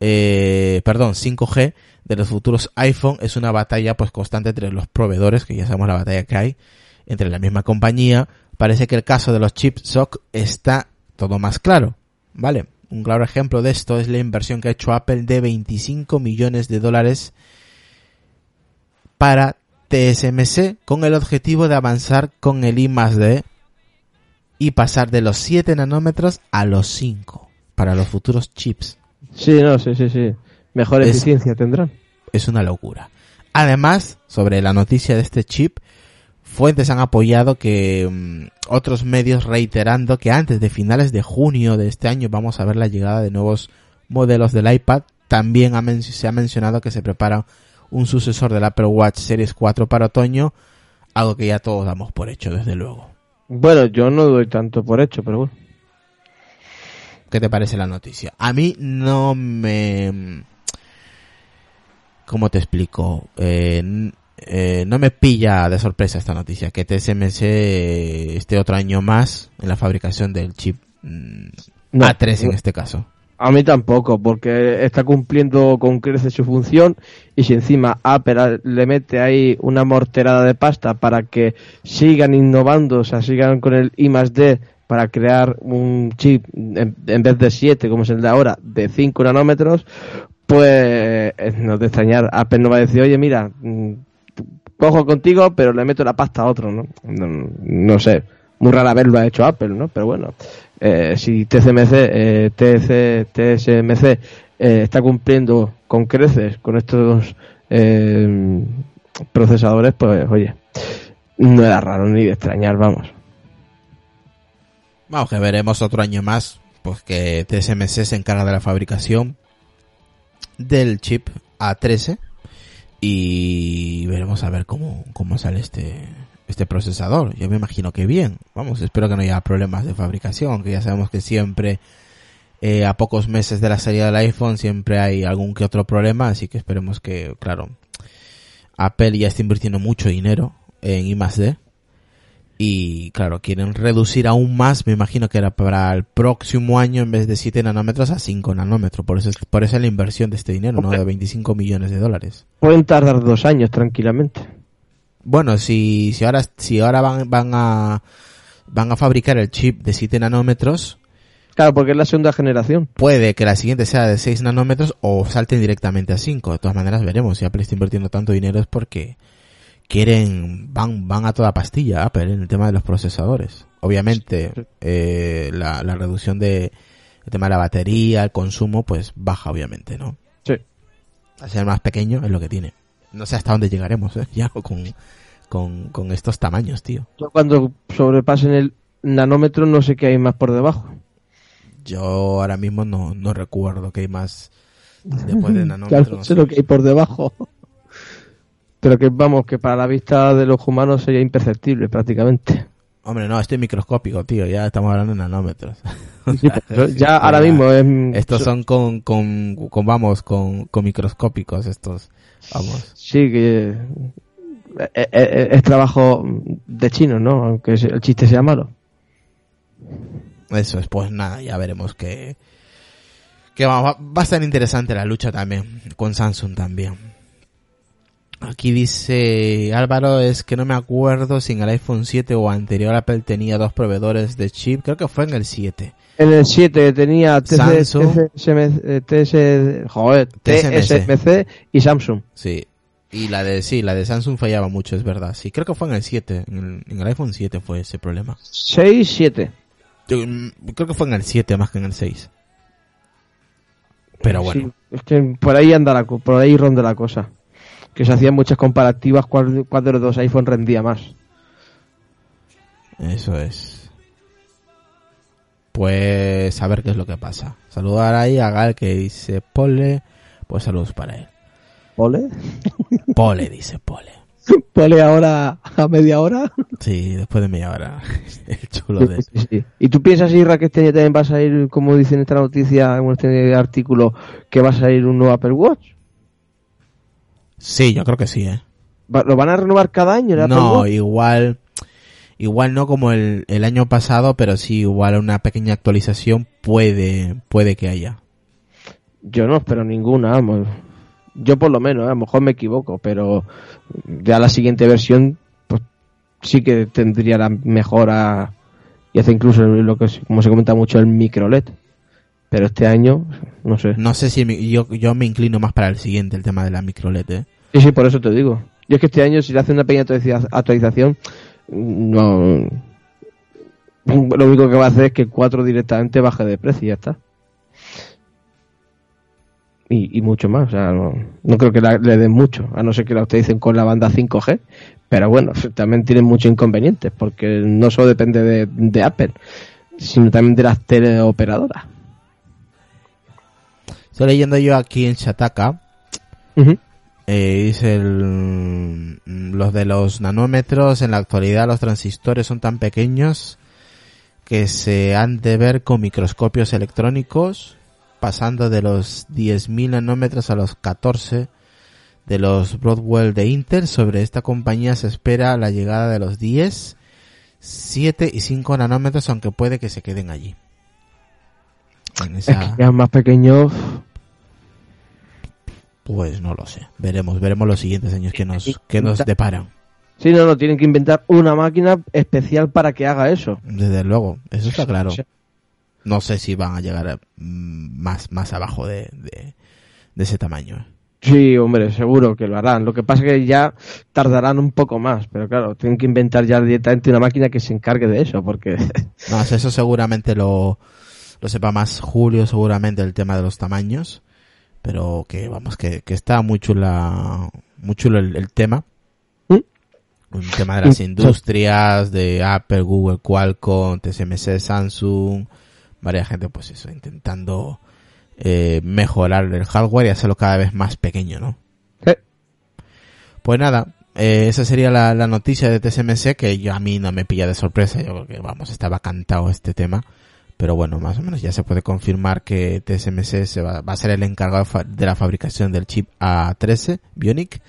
eh, perdón, 5G de los futuros iPhone es una batalla pues constante entre los proveedores, que ya sabemos la batalla que hay entre la misma compañía. Parece que el caso de los chips SOC está todo más claro, ¿vale? Un claro ejemplo de esto es la inversión que ha hecho Apple de 25 millones de dólares para TSMC con el objetivo de avanzar con el I más D y pasar de los 7 nanómetros a los 5 para los futuros chips. Sí, no, sí, sí, sí. Mejor Es- eficiencia tendrán. Es una locura. Además, sobre la noticia de este chip, fuentes han apoyado que mm, otros medios reiterando que antes de finales de junio de este año vamos a ver la llegada de nuevos modelos del iPad. También ha men- se ha mencionado que se prepara un sucesor del Apple Watch Series 4 para otoño, algo que ya todos damos por hecho, desde luego. Bueno, yo no doy tanto por hecho, pero bueno. ¿Qué te parece la noticia? A mí no me... ¿Cómo te explico? Eh, eh, no me pilla de sorpresa esta noticia, que TSMC esté otro año más en la fabricación del chip mm, No. A3 en este caso. A mí tampoco, porque está cumpliendo con creces su función y si encima Apple le mete ahí una morterada de pasta para que sigan innovando, o sea, sigan con el I más D para crear un chip en, vez de 7, como es el de ahora, de 5 nanómetros, pues no de extrañar. Apple no va a decir, oye, mira, mm, cojo contigo, pero le meto la pasta a otro, ¿no? No, no sé. Muy rara vez lo ha hecho Apple, ¿no? Pero bueno, eh, si TCMC, eh, TC, TSMC eh, está cumpliendo con creces con estos eh, procesadores, pues oye, no era raro ni de extrañar, vamos. Vamos, que veremos otro año más, pues que TSMC se encarga de la fabricación del chip A13 y veremos a ver cómo, cómo sale este, este procesador. Yo me imagino que bien. Vamos, espero que no haya problemas de fabricación, aunque ya sabemos que siempre eh, a pocos meses de la salida del iPhone siempre hay algún que otro problema, así que esperemos que, claro, Apple ya está invirtiendo mucho dinero en I+D y claro, quieren reducir aún más, me imagino que era para el próximo año en vez de 7 nanómetros a 5 nanómetros, por eso es, por eso es la inversión de este dinero, ¿no? De 25 millones de dólares. Pueden tardar dos años tranquilamente. Bueno, si, si ahora, si ahora van, van a, van a fabricar el chip de 7 nanómetros, Claro, porque es la segunda generación. puede que la siguiente sea de 6 nanómetros o salten directamente a 5. De todas maneras veremos si Apple está invirtiendo tanto dinero es porque quieren, van, van a toda pastilla Apple en el tema de los procesadores. Obviamente, eh, la, la reducción de, el tema de la batería, el consumo, pues baja obviamente, ¿no? Sí. Al ser más pequeño es lo que tiene. No sé hasta dónde llegaremos, ¿eh? Ya con, con, con estos tamaños, tío. Yo cuando sobrepasen el nanómetro no sé qué hay más por debajo. Yo ahora mismo no, no recuerdo que hay más después de nanómetro. Claro, no sé lo que hay por debajo. Pero que vamos, que para la vista de los humanos sería imperceptible prácticamente. Hombre, no, estoy microscópico, tío. Ya estamos hablando de nanómetros. Ya ahora mismo es... Estos son con, con, con vamos, con, con microscópicos estos. Vamos. Sí, que eh, eh, eh, es, trabajo de chino, ¿no? Aunque el chiste sea malo. Eso es, pues nada, ya veremos que, que va, va, va a estar interesante la lucha también, con Samsung también. Aquí dice Álvaro, es que no me acuerdo si en el iPhone 7 o anterior Apple tenía dos proveedores de chip, creo que fue en el 7. En el 7 tenía TSMC y Samsung. Sí. Y la de, sí, la de Samsung fallaba mucho, es verdad. Sí, creo que fue en el 7, en el, en el iPhone 7 fue ese problema. 6, 7. Yo, mm, creo que fue en el 7 más que en el 6. Pero bueno. Sí, es que por ahí anda la, por ahí ronda la cosa. Que se hacían muchas comparativas cuál, cuál de los dos iPhone rendía más. Eso es. Pues a ver qué es lo que pasa. Saludar ahí a Gal que dice Pole. Pues saludos para él. ¿Pole? Pole dice Pole. ¿Pole ahora a media hora? Sí, después de media hora. El chulo de... Sí, sí. ¿Y tú piensas, Irra, que este año también va a salir, como dice en esta noticia, en este artículo, que va a salir un nuevo Apple Watch? Sí, yo creo que sí, ¿eh? ¿Lo van a renovar cada año el No, igual... Igual no como el, el año pasado, pero sí, igual una pequeña actualización puede, puede que haya. Yo no espero ninguna, vamos. Yo por lo menos, ¿eh? a lo mejor me equivoco, pero ya la siguiente versión, pues sí que tendría la mejora y hace incluso lo que como se comenta mucho el micro LED. Pero este año, no sé. No sé si yo, yo me inclino más para el siguiente, el tema de la micro LED, ¿eh? Sí, sí, por eso te digo. Yo es que este año si le hace una pequeña actualiza- actualización, no... Lo único que va a hacer es que el 4 directamente baje de precio y ya está. Y, y mucho más, o sea, no, no creo que la- le den mucho, a no ser que la utilicen con la banda 5G, pero bueno, también tienen muchos inconvenientes, porque no solo depende de, de Apple, sino también de las teleoperadoras. Estoy leyendo yo aquí en Shataka, Ujú. Eh, dice el, los de los nanómetros, en la actualidad los transistores son tan pequeños que se han de ver con microscopios electrónicos, pasando de los 10.000 nanómetros a los 14 de los Broadwell de Intel. Sobre esta compañía se espera la llegada de los 10, 7 y 5 nanómetros, aunque puede que se queden allí. En Es que ya más pequeños, pues no lo sé. Veremos, veremos los siguientes años que nos, que nos deparan. Sí, no, no, tienen que inventar una máquina especial para que haga eso. Desde luego, eso está claro. No sé si van a llegar mm, más, más abajo de, de, de ese tamaño. Sí, hombre, seguro que lo harán. Lo que pasa es que ya tardarán un poco más, pero claro, tienen que inventar ya directamente una máquina que se encargue de eso, porque No, eso seguramente lo, lo sepa más Julio, seguramente el tema de los tamaños. Pero que vamos, que, que está muy chula, muy chulo el, el tema. ¿Mm? Un tema de las Sí. industrias, de Apple, Google, Qualcomm, TSMC, Samsung, varias gente pues eso, intentando eh, mejorar el hardware y hacerlo cada vez más pequeño, ¿no? Pues nada, eh, esa sería la, la noticia de TSMC que yo a mí no me pilla de sorpresa, yo creo que vamos, estaba cantado este tema, pero bueno, más o menos ya se puede confirmar que TSMC se va, va a ser el encargado de la fabricación del chip A13 Bionic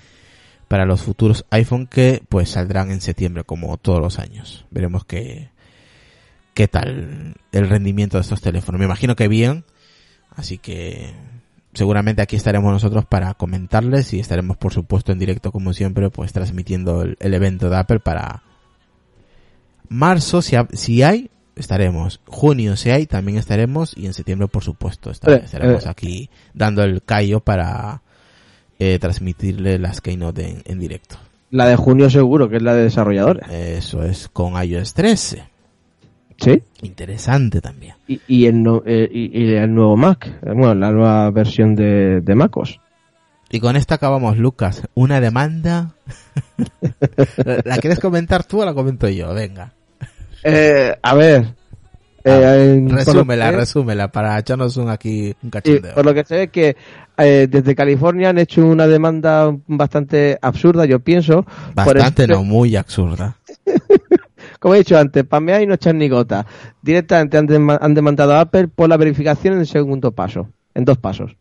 para los futuros iPhone que pues saldrán en septiembre como todos los años. Veremos qué, qué tal el rendimiento de estos teléfonos. Me imagino que bien, así que seguramente aquí estaremos nosotros para comentarles y estaremos por supuesto en directo como siempre pues transmitiendo el, evento de Apple para marzo si, si hay estaremos junio si hay también estaremos y en septiembre por supuesto estar- estaremos eh. aquí dando el callo para eh, transmitirle las keynote en, en directo la de junio seguro, que es la de desarrolladores. eso es con iOS 13 Sí. interesante también Y, y, el, no- eh, y, y el nuevo Mac, bueno, la nueva versión de, de MacOS. Y con esto acabamos, Lucas. Una demanda. ¿La quieres comentar tú o la comento yo? Venga. Eh, a ver. Eh, lo resúmela, que- resúmela, para echarnos un aquí un cachondeo. por lo que sé es que eh, desde California han hecho una demanda bastante absurda, yo pienso. por Bastante, el- no, muy absurda. Como he dicho antes, pamear y no echar ni gota. Directamente han, dema- han demandado a Apple por la verificación en el segundo paso, en dos pasos.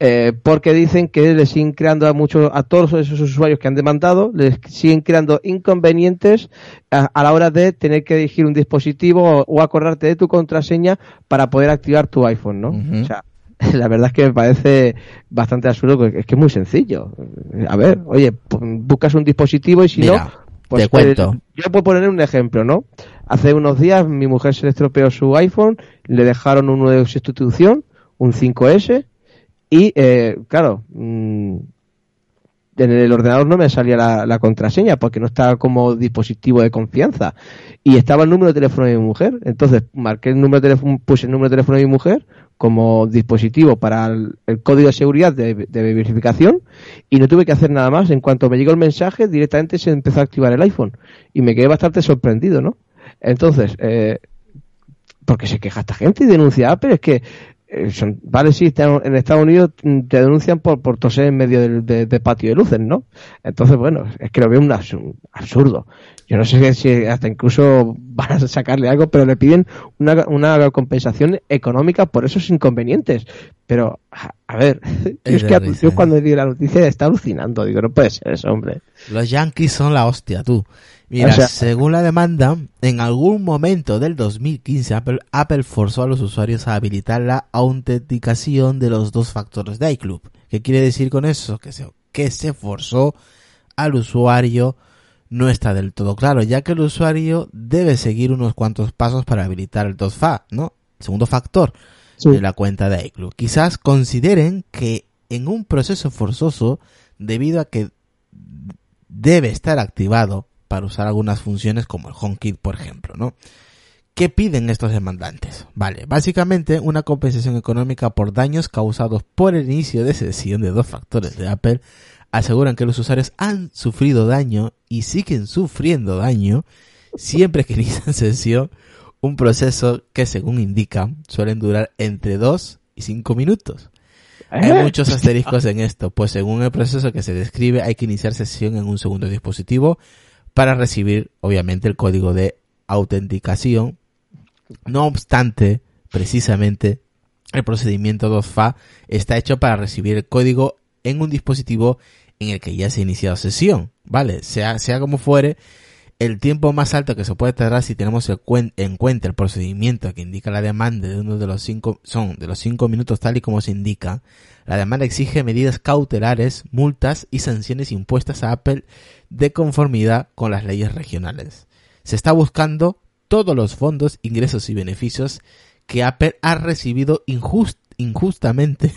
Eh, porque dicen que le siguen creando a muchos, a todos esos usuarios que han demandado, les siguen creando inconvenientes a, a la hora de tener que elegir un dispositivo o, o acordarte de tu contraseña para poder activar tu iPhone, ¿no? O sea, la verdad es que me parece bastante absurdo, es que es muy sencillo. A ver, oye, buscas un dispositivo y si Mira, no, pues te cuento. yo puedo poner un ejemplo, ¿no? Hace unos días mi mujer se le estropeó su iPhone, le dejaron uno de sustitución, un 5S, y eh, claro, mm, en el ordenador no me salía la, contraseña porque no estaba como dispositivo de confianza y estaba el número de teléfono de mi mujer. Entonces marqué el número de teléfono, puse el número de teléfono de mi mujer como dispositivo para el, código de seguridad de, verificación y no tuve que hacer nada más. En cuanto me llegó el mensaje, directamente se empezó a activar el iPhone y me quedé bastante sorprendido, ¿no? Entonces, eh, porque se queja esta gente y denuncia Apple, es que son- vale, sí, en Estados Unidos mm, te denuncian por, por toser en medio del de, de patio de luces, ¿no? Entonces, bueno, es que lo veo un absu- absurdo. Yo no sé si hasta incluso van a sacarle algo, pero le piden una, una compensación económica por esos inconvenientes. Pero, a, a ver, yo Es es que risa, yo ¿eh? cuando leí la noticia está alucinando. Digo, no puede ser eso, hombre. Los yankees son la hostia, tú. Mira, O sea- según la demanda, en algún momento del 2015 Apple, Apple forzó a los usuarios a habilitar la autenticación de los dos factores de iCloud. ¿Qué quiere decir con eso? Que se, que se forzó al usuario no está del todo claro, ya que el usuario debe seguir unos cuantos pasos para habilitar el 2FA, ¿no? Segundo factor de la cuenta de iCloud. Quizás consideren que en un proceso forzoso, debido a que debe estar activado para usar algunas funciones como el HomeKit, por ejemplo, ¿no? ¿Qué piden estos demandantes? Vale, básicamente una compensación económica por daños causados por el inicio de sesión de dos factores de Apple aseguran que los usuarios han sufrido daño y siguen sufriendo daño siempre que inician sesión, un proceso que según indican suelen durar entre 2 y 5 minutos. Hay ¿Eh? muchos asteriscos en esto, pues según el proceso que se describe hay que iniciar sesión en un segundo dispositivo para recibir obviamente el código de autenticación. No obstante, precisamente el procedimiento 2FA está hecho para recibir el código en un dispositivo en el que ya se ha iniciado sesión, ¿vale? Sea, sea como fuere, el tiempo más alto que se puede tardar si tenemos en cuenta el procedimiento que indica la demanda de uno de los cinco, son de los cinco minutos tal y como se indica, la demanda exige medidas cautelares, multas y sanciones impuestas a Apple de conformidad con las leyes regionales. Se está buscando todos los fondos, ingresos y beneficios que Apple ha recibido injust- injustamente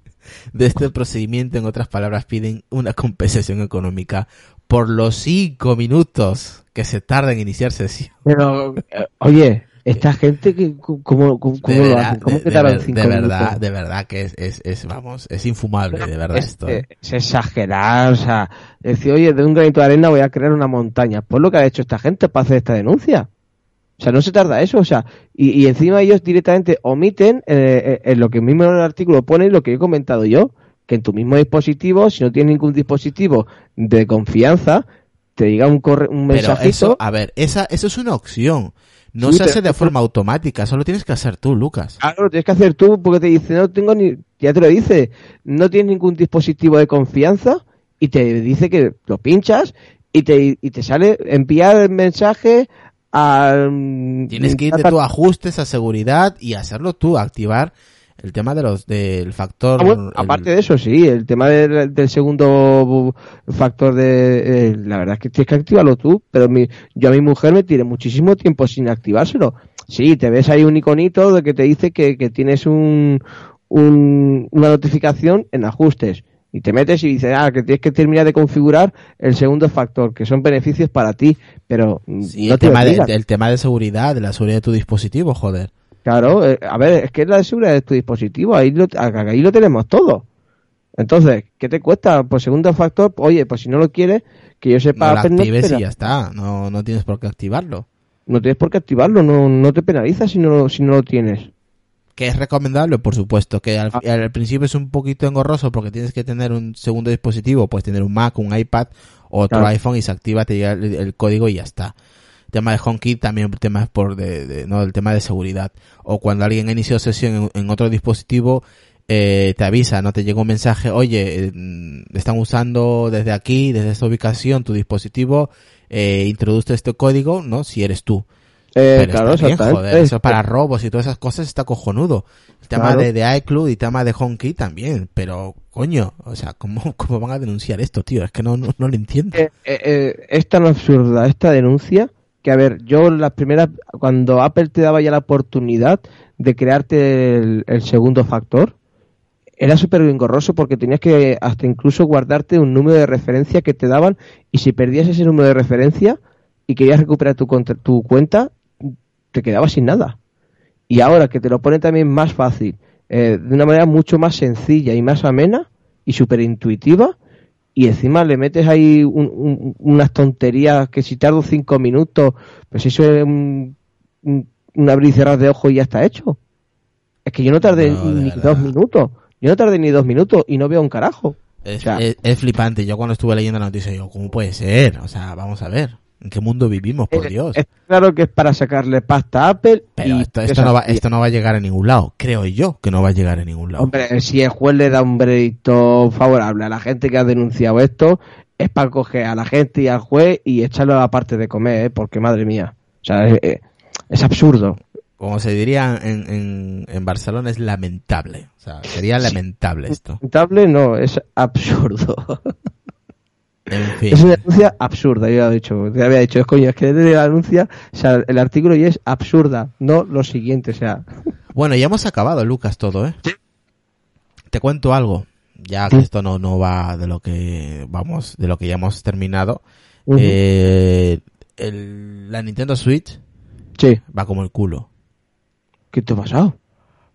de este procedimiento. En otras palabras, piden una compensación económica por los cinco minutos que se tarda en iniciar sesión. Pero, eh, oye, esta gente, que, ¿cómo, cómo, lo hacen? ¿Cómo de- que de tardan ver- cinco de verdad, minutos? de verdad que es, es, es, vamos, es infumable, de verdad es, esto. ¿eh? es exagerar, o sea, decir, oye, de un granito de arena voy a crear una montaña. Pues lo que ha hecho esta gente para hacer esta denuncia. O sea, no se tarda eso, o sea, y, y encima ellos directamente omiten eh, eh, en lo que mismo en el artículo pone lo que he comentado yo, que en tu mismo dispositivo, si no tienes ningún dispositivo de confianza, te diga un, corre un Pero mensajito. eso, a ver, esa, eso es una opción. No Sí, se hace de forma automática, solo tienes que hacer tú, Lucas. Claro, lo tienes que hacer tú porque te dice, no tengo ni, ya te lo dice, no tienes ningún dispositivo de confianza y te dice que lo pinchas y te, y te sale enviar el mensaje al... Tienes que ir de tu ajustes a seguridad y hacerlo tú, activar el tema de los del factor. Ah, bueno, el- aparte de eso, sí, el tema del, del segundo factor de... eh, la verdad es que tienes que activarlo tú, pero mi, yo a mi mujer me tiré muchísimo tiempo sin activárselo. Sí, te ves ahí un iconito de que te dice que, que tienes un, un- una notificación en ajustes. Y te metes y dices, ah, que tienes que terminar de configurar el segundo factor, que son beneficios para ti, pero Sí, no el, te tema de, el tema de seguridad, de la seguridad de tu dispositivo, joder. Claro, eh, a ver, es que es la de seguridad de tu dispositivo, ahí lo, ahí lo tenemos todo. Entonces, ¿qué te cuesta? Pues segundo factor, oye, pues si no lo quieres, que yo sepa... No lo actives y ya está. No, no tienes por qué activarlo. no tienes por qué activarlo, no, no te penaliza si no, si no lo tienes. Que es recomendable, por supuesto. Que al, Ah. al principio es un poquito engorroso porque tienes que tener un segundo dispositivo. Puedes tener un Mac, un iPad o otro Claro. iPhone y se activa, te llega el, el código y ya está. Tema de HomeKit también temas por de, de- no el tema de seguridad o cuando alguien inició sesión en, en otro dispositivo eh, te avisa no te llega un mensaje oye eh, están usando desde aquí desde esta ubicación tu dispositivo eh, introduce este código no si eres tú Eh, pero claro, está bien, joder, eso para robos y todas esas cosas está cojonudo. El tema Claro. de, de iCloud y tema de HomeKit también, pero coño, o sea, ¿cómo, cómo van a denunciar esto, tío? Es que no, no, no lo entiendo. Eh, eh, eh, es tan absurda esta denuncia que, a ver, yo las primeras, cuando Apple te daba ya la oportunidad de crearte el, segundo factor, era súper engorroso porque tenías que hasta incluso guardarte un número de referencia que te daban y si perdías ese número de referencia y querías recuperar tu, tu cuenta, te quedabas sin nada. Y ahora que te lo pone también más fácil, eh, de una manera mucho más sencilla y más amena y súper intuitiva, y encima le metes ahí un- un- unas tonterías que si tardo cinco minutos, pues eso es un, un- abrir y cerrar de ojos y ya está hecho. Es que yo no tardé No, ni verdad. dos minutos. Yo no tardé ni dos minutos y no veo un carajo. Es, o sea- es- es flipante. Yo cuando estuve leyendo la noticia, yo, ¿cómo puede ser? O sea, vamos a ver. ¿En qué mundo vivimos, por Eh, Dios? Es claro que es para sacarle pasta a Apple. Pero esto, esto, no va, esto no va a llegar a ningún lado. Creo yo que no va a llegar a ningún lado. Hombre, si el juez le da un veredicto favorable a la gente que ha denunciado esto, es para coger a la gente y al juez y echarlo a la parte de comer, ¿eh? porque madre mía. O sea, es, es- es absurdo. Como se diría en, en, en Barcelona, es lamentable. O sea, sería lamentable esto. Lamentable no, es absurdo. En fin. Es una denuncia absurda, yo ya he dicho, ya había dicho, es coño, es que desde la denuncia, o sea, el artículo ya es absurda, no lo siguiente, o sea, Bueno, ya hemos acabado, Lucas, todo, ¿eh? Te cuento algo. Ya que Sí. esto no, no va de lo que vamos, de lo que ya hemos terminado. Eh, el- la Nintendo Switch sí, va como el culo. ¿qué te ha pasado?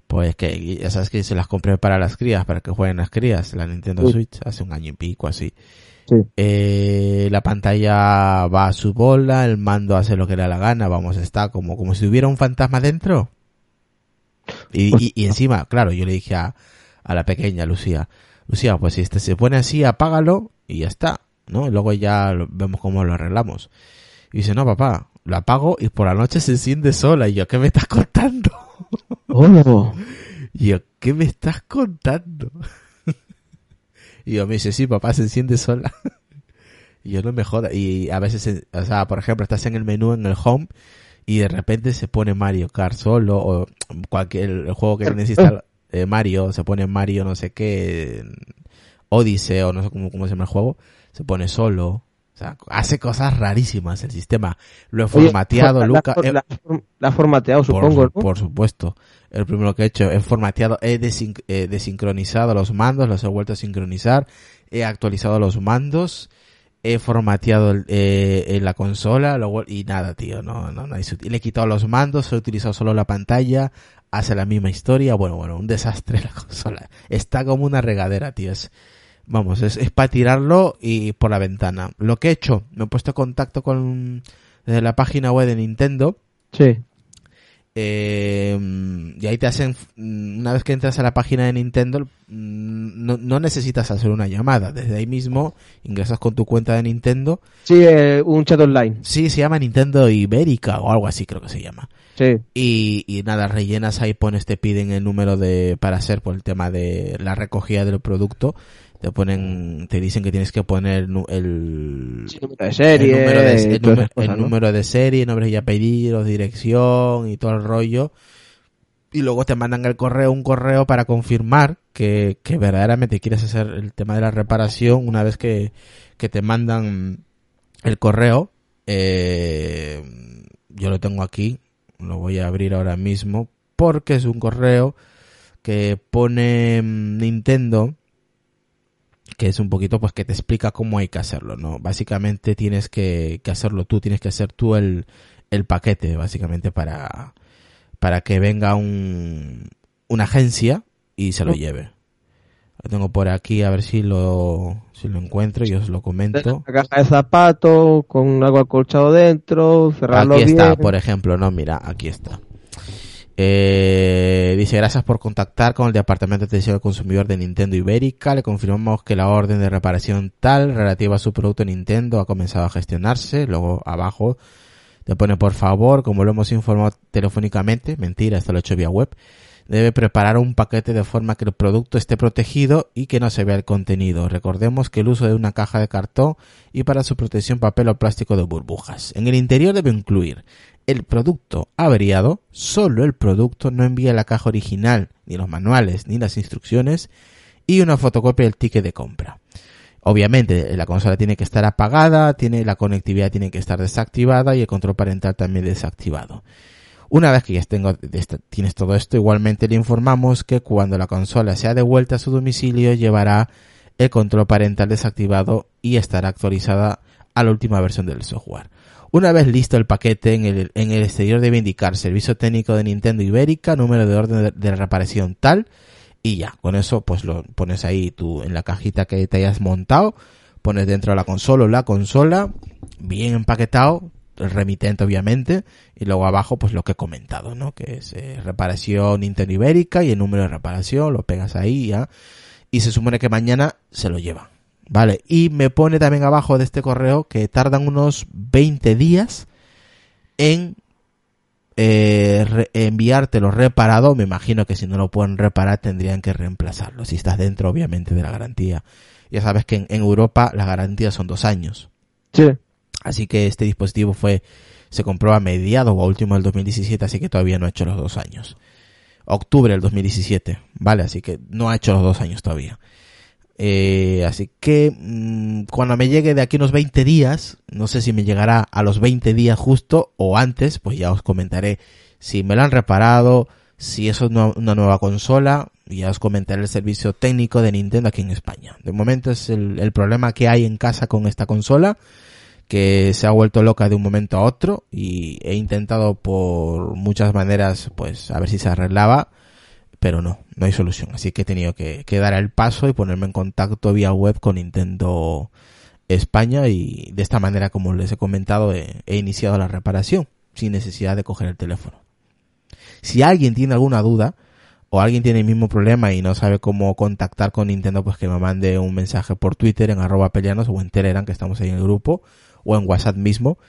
Pues que ya sabes que se las compré para las crías, para que jueguen las crías, la Nintendo Sí. Switch, hace un año y pico así. Sí. Eh, la pantalla va a su bola, el mando hace lo que le da la gana, vamos, está como, como si hubiera un fantasma dentro. Y, y, y encima, claro, yo le dije a, a la pequeña Lucía, Lucía, pues si este se pone así, apágalo y ya está, ¿no? Y luego ya lo- vemos cómo lo arreglamos. Y dice, no, papá, lo apago y por la noche se enciende sola. Y yo, ¿qué me estás contando? Oh, Y yo, ¿qué me estás contando? Y yo me dice, sí, papá, se enciende sola. y yo no me joda. Y a veces, eh, o sea, por ejemplo, estás en el menú, en el home, y de repente se pone Mario Kart solo, o cualquier el juego que necesita eh, Mario, se pone Mario no sé qué, Odyssey, o no sé cómo, cómo se llama el juego, se pone solo. O sea, hace cosas rarísimas el sistema. Lo he formateado, Luca. La, la- la ha formateado, por, supongo, ¿no? por supuesto. El primero que he hecho, he formateado, he desin- eh, desincronizado los mandos, los he vuelto a sincronizar, he actualizado los mandos, he formateado el- eh, en la consola, lo y nada, tío, no, no, no Le he quitado los mandos, he utilizado solo la pantalla, hace la misma historia, bueno, bueno, un desastre la consola. Está como una regadera, tío. Es, vamos, es, es para tirarlo y por la ventana. Lo que he hecho, me he puesto en contacto con, desde la página web de Nintendo, Sí. eh, y ahí te hacen, una vez que entras a la página de Nintendo, mm, no, no necesitas hacer una llamada. Desde ahí mismo ingresas con tu cuenta de Nintendo. Sí, eh, un chat online. Sí, se llama Nintendo Ibérica o algo así creo que se llama. Sí. Y, y nada, rellenas ahí, pones, te piden el número de, para hacer por el tema de la recogida del producto. Te ponen, te dicen que tienes que poner el, número de serie, el número de, el número- cosas, ¿no? número de serie, nombre y apellidos, dirección y todo el rollo. Y luego te mandan el correo, un correo para confirmar que, que verdaderamente quieres hacer el tema de la reparación una vez que, que te mandan el correo. Eh, yo lo tengo aquí, lo voy a abrir ahora mismo porque es un correo que pone mm, Nintendo que es un poquito pues que te explica cómo hay que hacerlo, ¿no? Básicamente tienes que, que hacerlo tú, tienes que hacer tú el, el paquete, básicamente para, para que venga un, una agencia y se lo lleve. Lo tengo por aquí, a ver si lo, si lo encuentro y os lo comento. La caja de zapatos con algo acolchado dentro, cerrarlo Aquí está, por ejemplo, no, mira, aquí está. Eh, dice, gracias por contactar con el Departamento de Atención al Consumidor de Nintendo Ibérica. Le confirmamos que la orden de reparación tal relativa a su producto Nintendo ha comenzado a gestionarse. Luego abajo te pone, por favor, como lo hemos informado telefónicamente, mentira, esto lo he hecho vía web, debe preparar un paquete de forma que el producto esté protegido y que no se vea el contenido. Recordemos que el uso de una caja de cartón y para su protección papel o plástico de burbujas. En el interior debe incluir el producto averiado, solo el producto, no envía la caja original, ni los manuales, ni las instrucciones, y una fotocopia del ticket de compra. Obviamente, la consola tiene que estar apagada, tiene, la conectividad tiene que estar desactivada y el control parental también desactivado. Una vez que ya tengo, tienes todo esto, igualmente le informamos que cuando la consola sea devuelta a su domicilio llevará el control parental desactivado y estará actualizada a la última versión del software. Una vez listo el paquete, en el, en el exterior debe indicar servicio técnico de Nintendo Ibérica, número de orden de, reparación tal, y ya, con eso pues lo pones ahí tú en la cajita que te hayas montado, pones dentro de la consola o la consola, bien empaquetado, el remitente obviamente, y luego abajo pues lo que he comentado, ¿no? Que es eh, reparación Nintendo Ibérica y el número de reparación, lo pegas ahí ya, y se supone que mañana se lo llevan. Vale, y me pone también abajo de este correo que tardan unos 20 días en eh, re enviártelo reparado. Me imagino que si no lo pueden reparar tendrían que reemplazarlo. Si estás dentro, obviamente, de la garantía. Ya sabes que en, en Europa las garantías son dos años. Sí. Así que este dispositivo fue, se compró a mediados o a último del 2017, así que todavía no ha hecho los dos años. Octubre del 2017, vale, así que no ha hecho los dos años todavía. Eh, así que mmm, cuando me llegue de aquí unos 20 días, no sé si me llegará a los 20 días justo o antes, pues ya os comentaré si me lo han reparado, si eso es una, una nueva consola, y ya os comentaré el servicio técnico de Nintendo aquí en España. De momento es el, el problema que hay en casa con esta consola, que se ha vuelto loca de un momento a otro y he intentado por muchas maneras pues a ver si se arreglaba pero no, no hay solución. Así que he tenido que, que, dar el paso y ponerme en contacto vía web con Nintendo España y de esta manera, como les he comentado, he, iniciado la reparación sin necesidad de coger el teléfono. Si alguien tiene alguna duda o alguien tiene el mismo problema y no sabe cómo contactar con Nintendo, pues que me mande un mensaje por Twitter en arroba peleanos o en Telegram, que estamos ahí en el grupo, o en WhatsApp mismo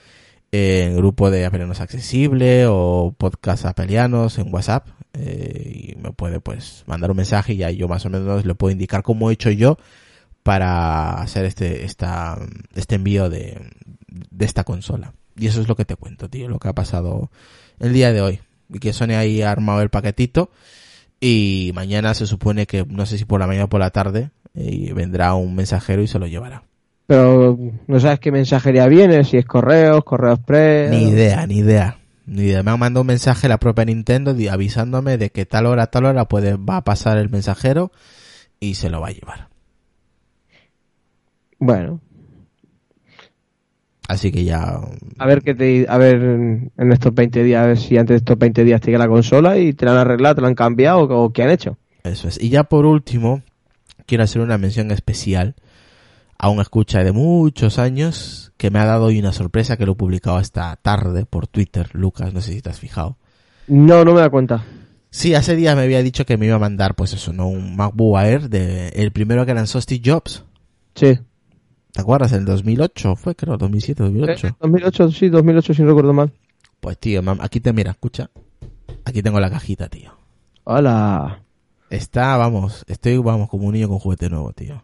en grupo de Apelianos Accesible o podcast Apelianos en WhatsApp eh, y me puede pues mandar un mensaje y ya yo más o menos le puedo indicar cómo he hecho yo para hacer este esta, este envío de, de esta consola. Y eso es lo que te cuento tío lo que ha pasado el día de hoy. Y que Sony ahí ha armado el paquetito y mañana se supone que no sé si por la mañana o por la tarde eh, vendrá un mensajero y se lo llevará pero no sabes qué mensajería viene, si es correos, correos pre. Ni idea, ni idea. Ni idea. Me ha mandado un mensaje la propia Nintendo avisándome de que tal hora, tal hora puede, va a pasar el mensajero y se lo va a llevar. Bueno. Así que ya. A ver qué te, a ver en estos 20 días, a ver si antes de estos 20 días te llega la consola y te la han arreglado, te la han cambiado o, o qué han hecho. Eso es. Y ya por último, quiero hacer una mención especial a un escucha de muchos años que me ha dado hoy una sorpresa que lo he publicado esta tarde por Twitter, Lucas, no sé si te has fijado. No, no me da cuenta. Sí, hace días me había dicho que me iba a mandar, pues eso, ¿no? Un MacBook Air de el primero que lanzó Steve Jobs. Sí. ¿Te acuerdas? El 2008 fue, creo, 2007, 2008. Eh, 2008, sí, 2008 si no recuerdo mal. Pues tío, aquí te mira, escucha. Aquí tengo la cajita, tío. Hola. Está, vamos, estoy, vamos, como un niño con juguete nuevo, tío.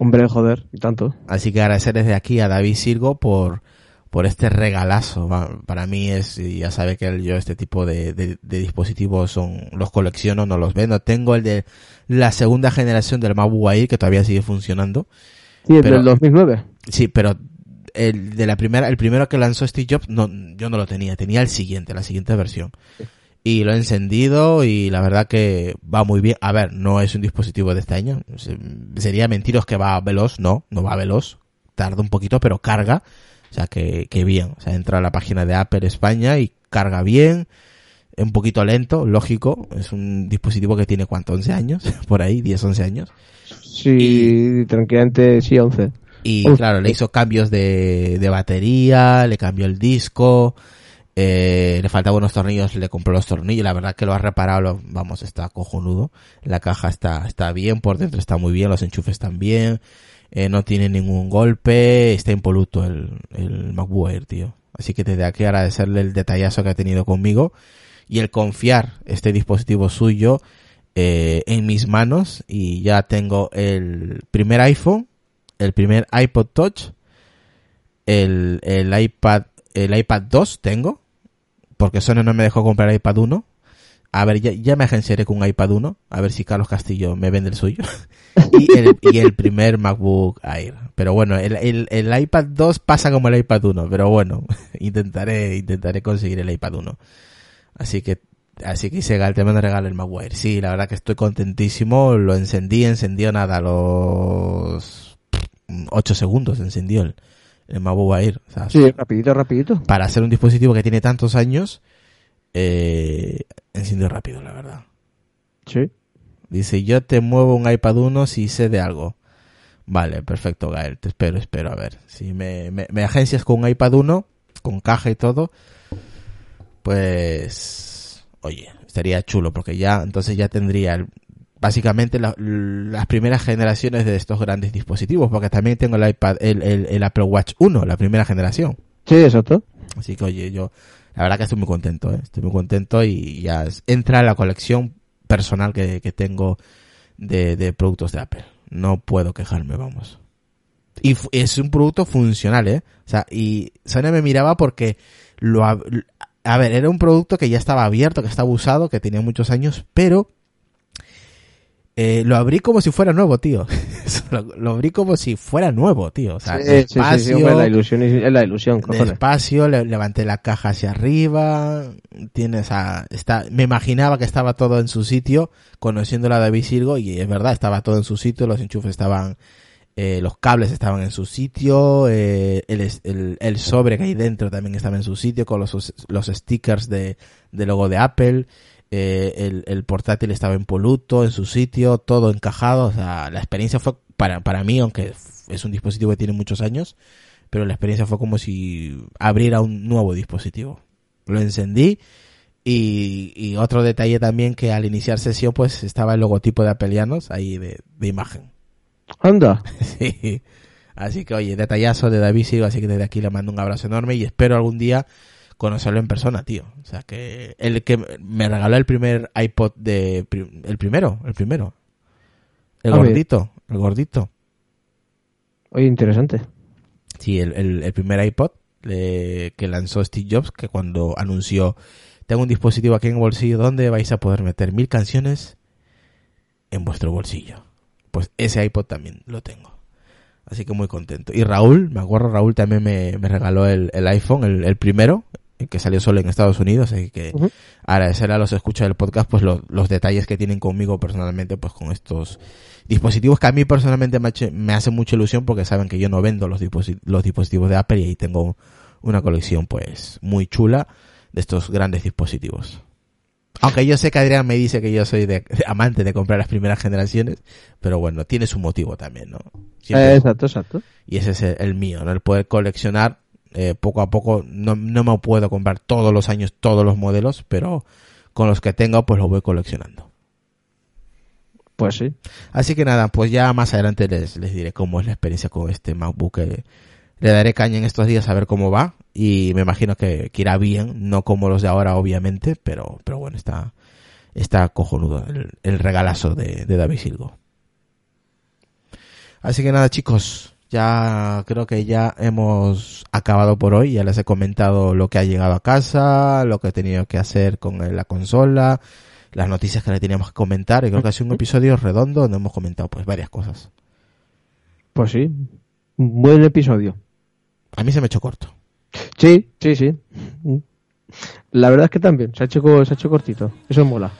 Hombre, joder, y tanto. Así que agradecer desde aquí a David Sirgo por, por este regalazo. Para mí es, ya sabe que yo este tipo de, de, de, dispositivos son, los colecciono, no los vendo. Tengo el de la segunda generación del MacBook Air que todavía sigue funcionando. Sí, el pero, del 2009. Sí, pero el de la primera, el primero que lanzó Steve Jobs, no, yo no lo tenía, tenía el siguiente, la siguiente versión. Sí y lo he encendido y la verdad que va muy bien. A ver, no es un dispositivo de este año. Sería mentiros que va veloz, no, no va veloz. Tarda un poquito, pero carga. O sea, que, que bien. O sea, entra a la página de Apple España y carga bien. un poquito lento, lógico. Es un dispositivo que tiene cuánto, 11 años, por ahí, 10, 11 años. Sí, tranquilamente sí, 11. Y Uf. claro, le hizo cambios de, de batería, le cambió el disco, eh, le faltaban unos tornillos, le compró los tornillos, la verdad que lo ha reparado, vamos, está cojonudo. La caja está, está bien, por dentro está muy bien, los enchufes están bien, eh, no tiene ningún golpe, está impoluto el, el MacBook Air, tío. Así que desde aquí agradecerle el detallazo que ha tenido conmigo y el confiar este dispositivo suyo eh, en mis manos y ya tengo el primer iPhone, el primer iPod Touch, el, el iPad, el iPad 2 tengo, porque Sony no me dejó comprar iPad 1. A ver, ya, ya me agenciaré con un iPad 1, a ver si Carlos Castillo me vende el suyo. y, el, primer MacBook Air. Pero bueno, el, el, el iPad 2 pasa como el iPad 1, pero bueno, intentaré, intentaré conseguir el iPad 1. Así que, así que Sega, el tema de regalo el MacBook Air. Sí, la verdad que estoy contentísimo, lo encendí, encendió nada, los 8 segundos encendió el, el MacBook Air. O sea, Sí, rapidito, rapidito. para ser un dispositivo que tiene tantos años, eh, encendió rápido, la verdad. Sí. Dice, yo te muevo un iPad 1 si sé de algo. Vale, perfecto, Gael. Te espero, espero. A ver, si me, me, me agencias con un iPad 1, con caja y todo, pues, oye, estaría chulo porque ya, entonces ya tendría el- básicamente la- las primeras generaciones de estos grandes dispositivos, porque también tengo el iPad, el, el, el Apple Watch 1, la primera generación. Sí, exacto. Así que oye, yo la verdad que estoy muy contento, ¿eh? estoy muy contento y ya entra en la colección personal que, que tengo de, de productos de Apple. No puedo quejarme, vamos. Y es un producto funcional, ¿eh? O sea, y Sony me miraba porque lo... A ver, era un producto que ya estaba abierto, que estaba usado, que tenía muchos años, pero eh, lo abrí como si fuera nuevo, tío. lo, lo abrí como si fuera nuevo, tío. O sea, sí, sí, sí, hombre, la ilusión es la ilusión, cojones. despacio, le- levanté la caja hacia arriba, tiene esa, está, me imaginaba que estaba todo en su sitio, conociendo a David Sirgo, y es verdad, estaba todo en su sitio, los enchufes estaban, eh, los cables estaban en su sitio, eh, el, el, el sobre que hay dentro también estaba en su sitio, con los, los stickers de, de logo de Apple, eh, el, el portátil estaba impoluto en su sitio, todo encajado, o sea, la experiencia fue, para, para mí, aunque es un dispositivo que tiene muchos años, pero la experiencia fue como si abriera un nuevo dispositivo. Lo encendí y, y otro detalle también que al iniciar sesión pues estaba el logotipo de Apelianos ahí de, de imagen. Anda. Sí. Así que oye, detallazo de David así que desde aquí le mando un abrazo enorme y espero algún día conocerlo en persona, tío. O sea que el que me regaló el primer iPod de el primero, el primero. El A ver. gordito, el gordito. Oye, interesante. Sí, el, el, el primer iPod eh, que lanzó Steve Jobs, que cuando anunció, tengo un dispositivo aquí en el bolsillo donde vais a poder meter mil canciones en vuestro bolsillo. Pues ese iPod también lo tengo. Así que muy contento. Y Raúl, me acuerdo, Raúl también me, me regaló el, el iPhone, el, el primero, que salió solo en Estados Unidos, así que Ujú. agradecer a los escuchas del podcast pues lo- los detalles que tienen conmigo personalmente pues con estos dispositivos que a mí personalmente me, hace- me hace mucha ilusión porque saben que yo no vendo los, los dispositivos de Apple y ahí tengo una colección pues muy chula de estos grandes dispositivos. Aunque yo sé que Adrián me dice que yo soy de, de amante de comprar las primeras generaciones, pero bueno, tiene su motivo también, ¿no? Eh, exacto, exacto. y ese es el, el mío, ¿no? El poder coleccionar eh, poco a poco. No, no me puedo comprar todos los años todos los modelos, pero con los que tengo pues los voy coleccionando. Pues sí. Así que nada, pues ya más adelante les, les diré cómo es la experiencia con este MacBook. eh. le daré caña en estos días a ver cómo va y me imagino que, que irá bien, no como los de ahora obviamente, pero, pero bueno, está, está cojonudo el, el regalazo de, de David Silgo. Así que nada chicos, ya creo que ya hemos acabado por hoy, ya les he comentado lo que ha llegado a casa, lo que he tenido que hacer con la consola, las noticias que le teníamos que comentar, y creo que ha sido un episodio redondo donde hemos comentado pues varias cosas. Pues sí. Un buen episodio. A mí se me ha hecho corto. Sí, sí, sí. La verdad es que también. Se ha hecho, se ha hecho cortito. Eso mola.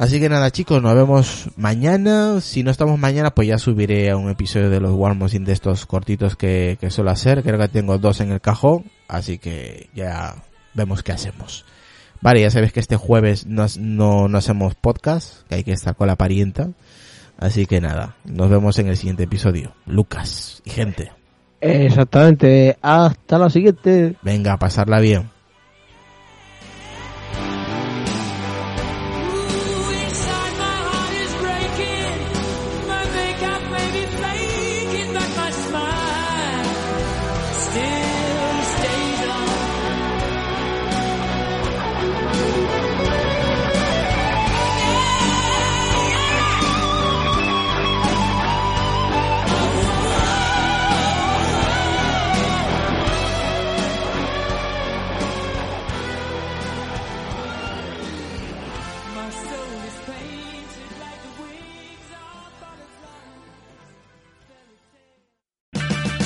Así que nada chicos, nos vemos mañana. Si no estamos mañana, pues ya subiré a un episodio de los Warmosing de estos cortitos que, que suelo hacer. Creo que tengo dos en el cajón, así que ya vemos qué hacemos. Vale, ya sabes que este jueves no, no, no hacemos podcast, que hay que estar con la parienta. Así que nada, nos vemos en el siguiente episodio. Lucas y gente. Exactamente. Hasta la siguiente. Venga, a pasarla bien.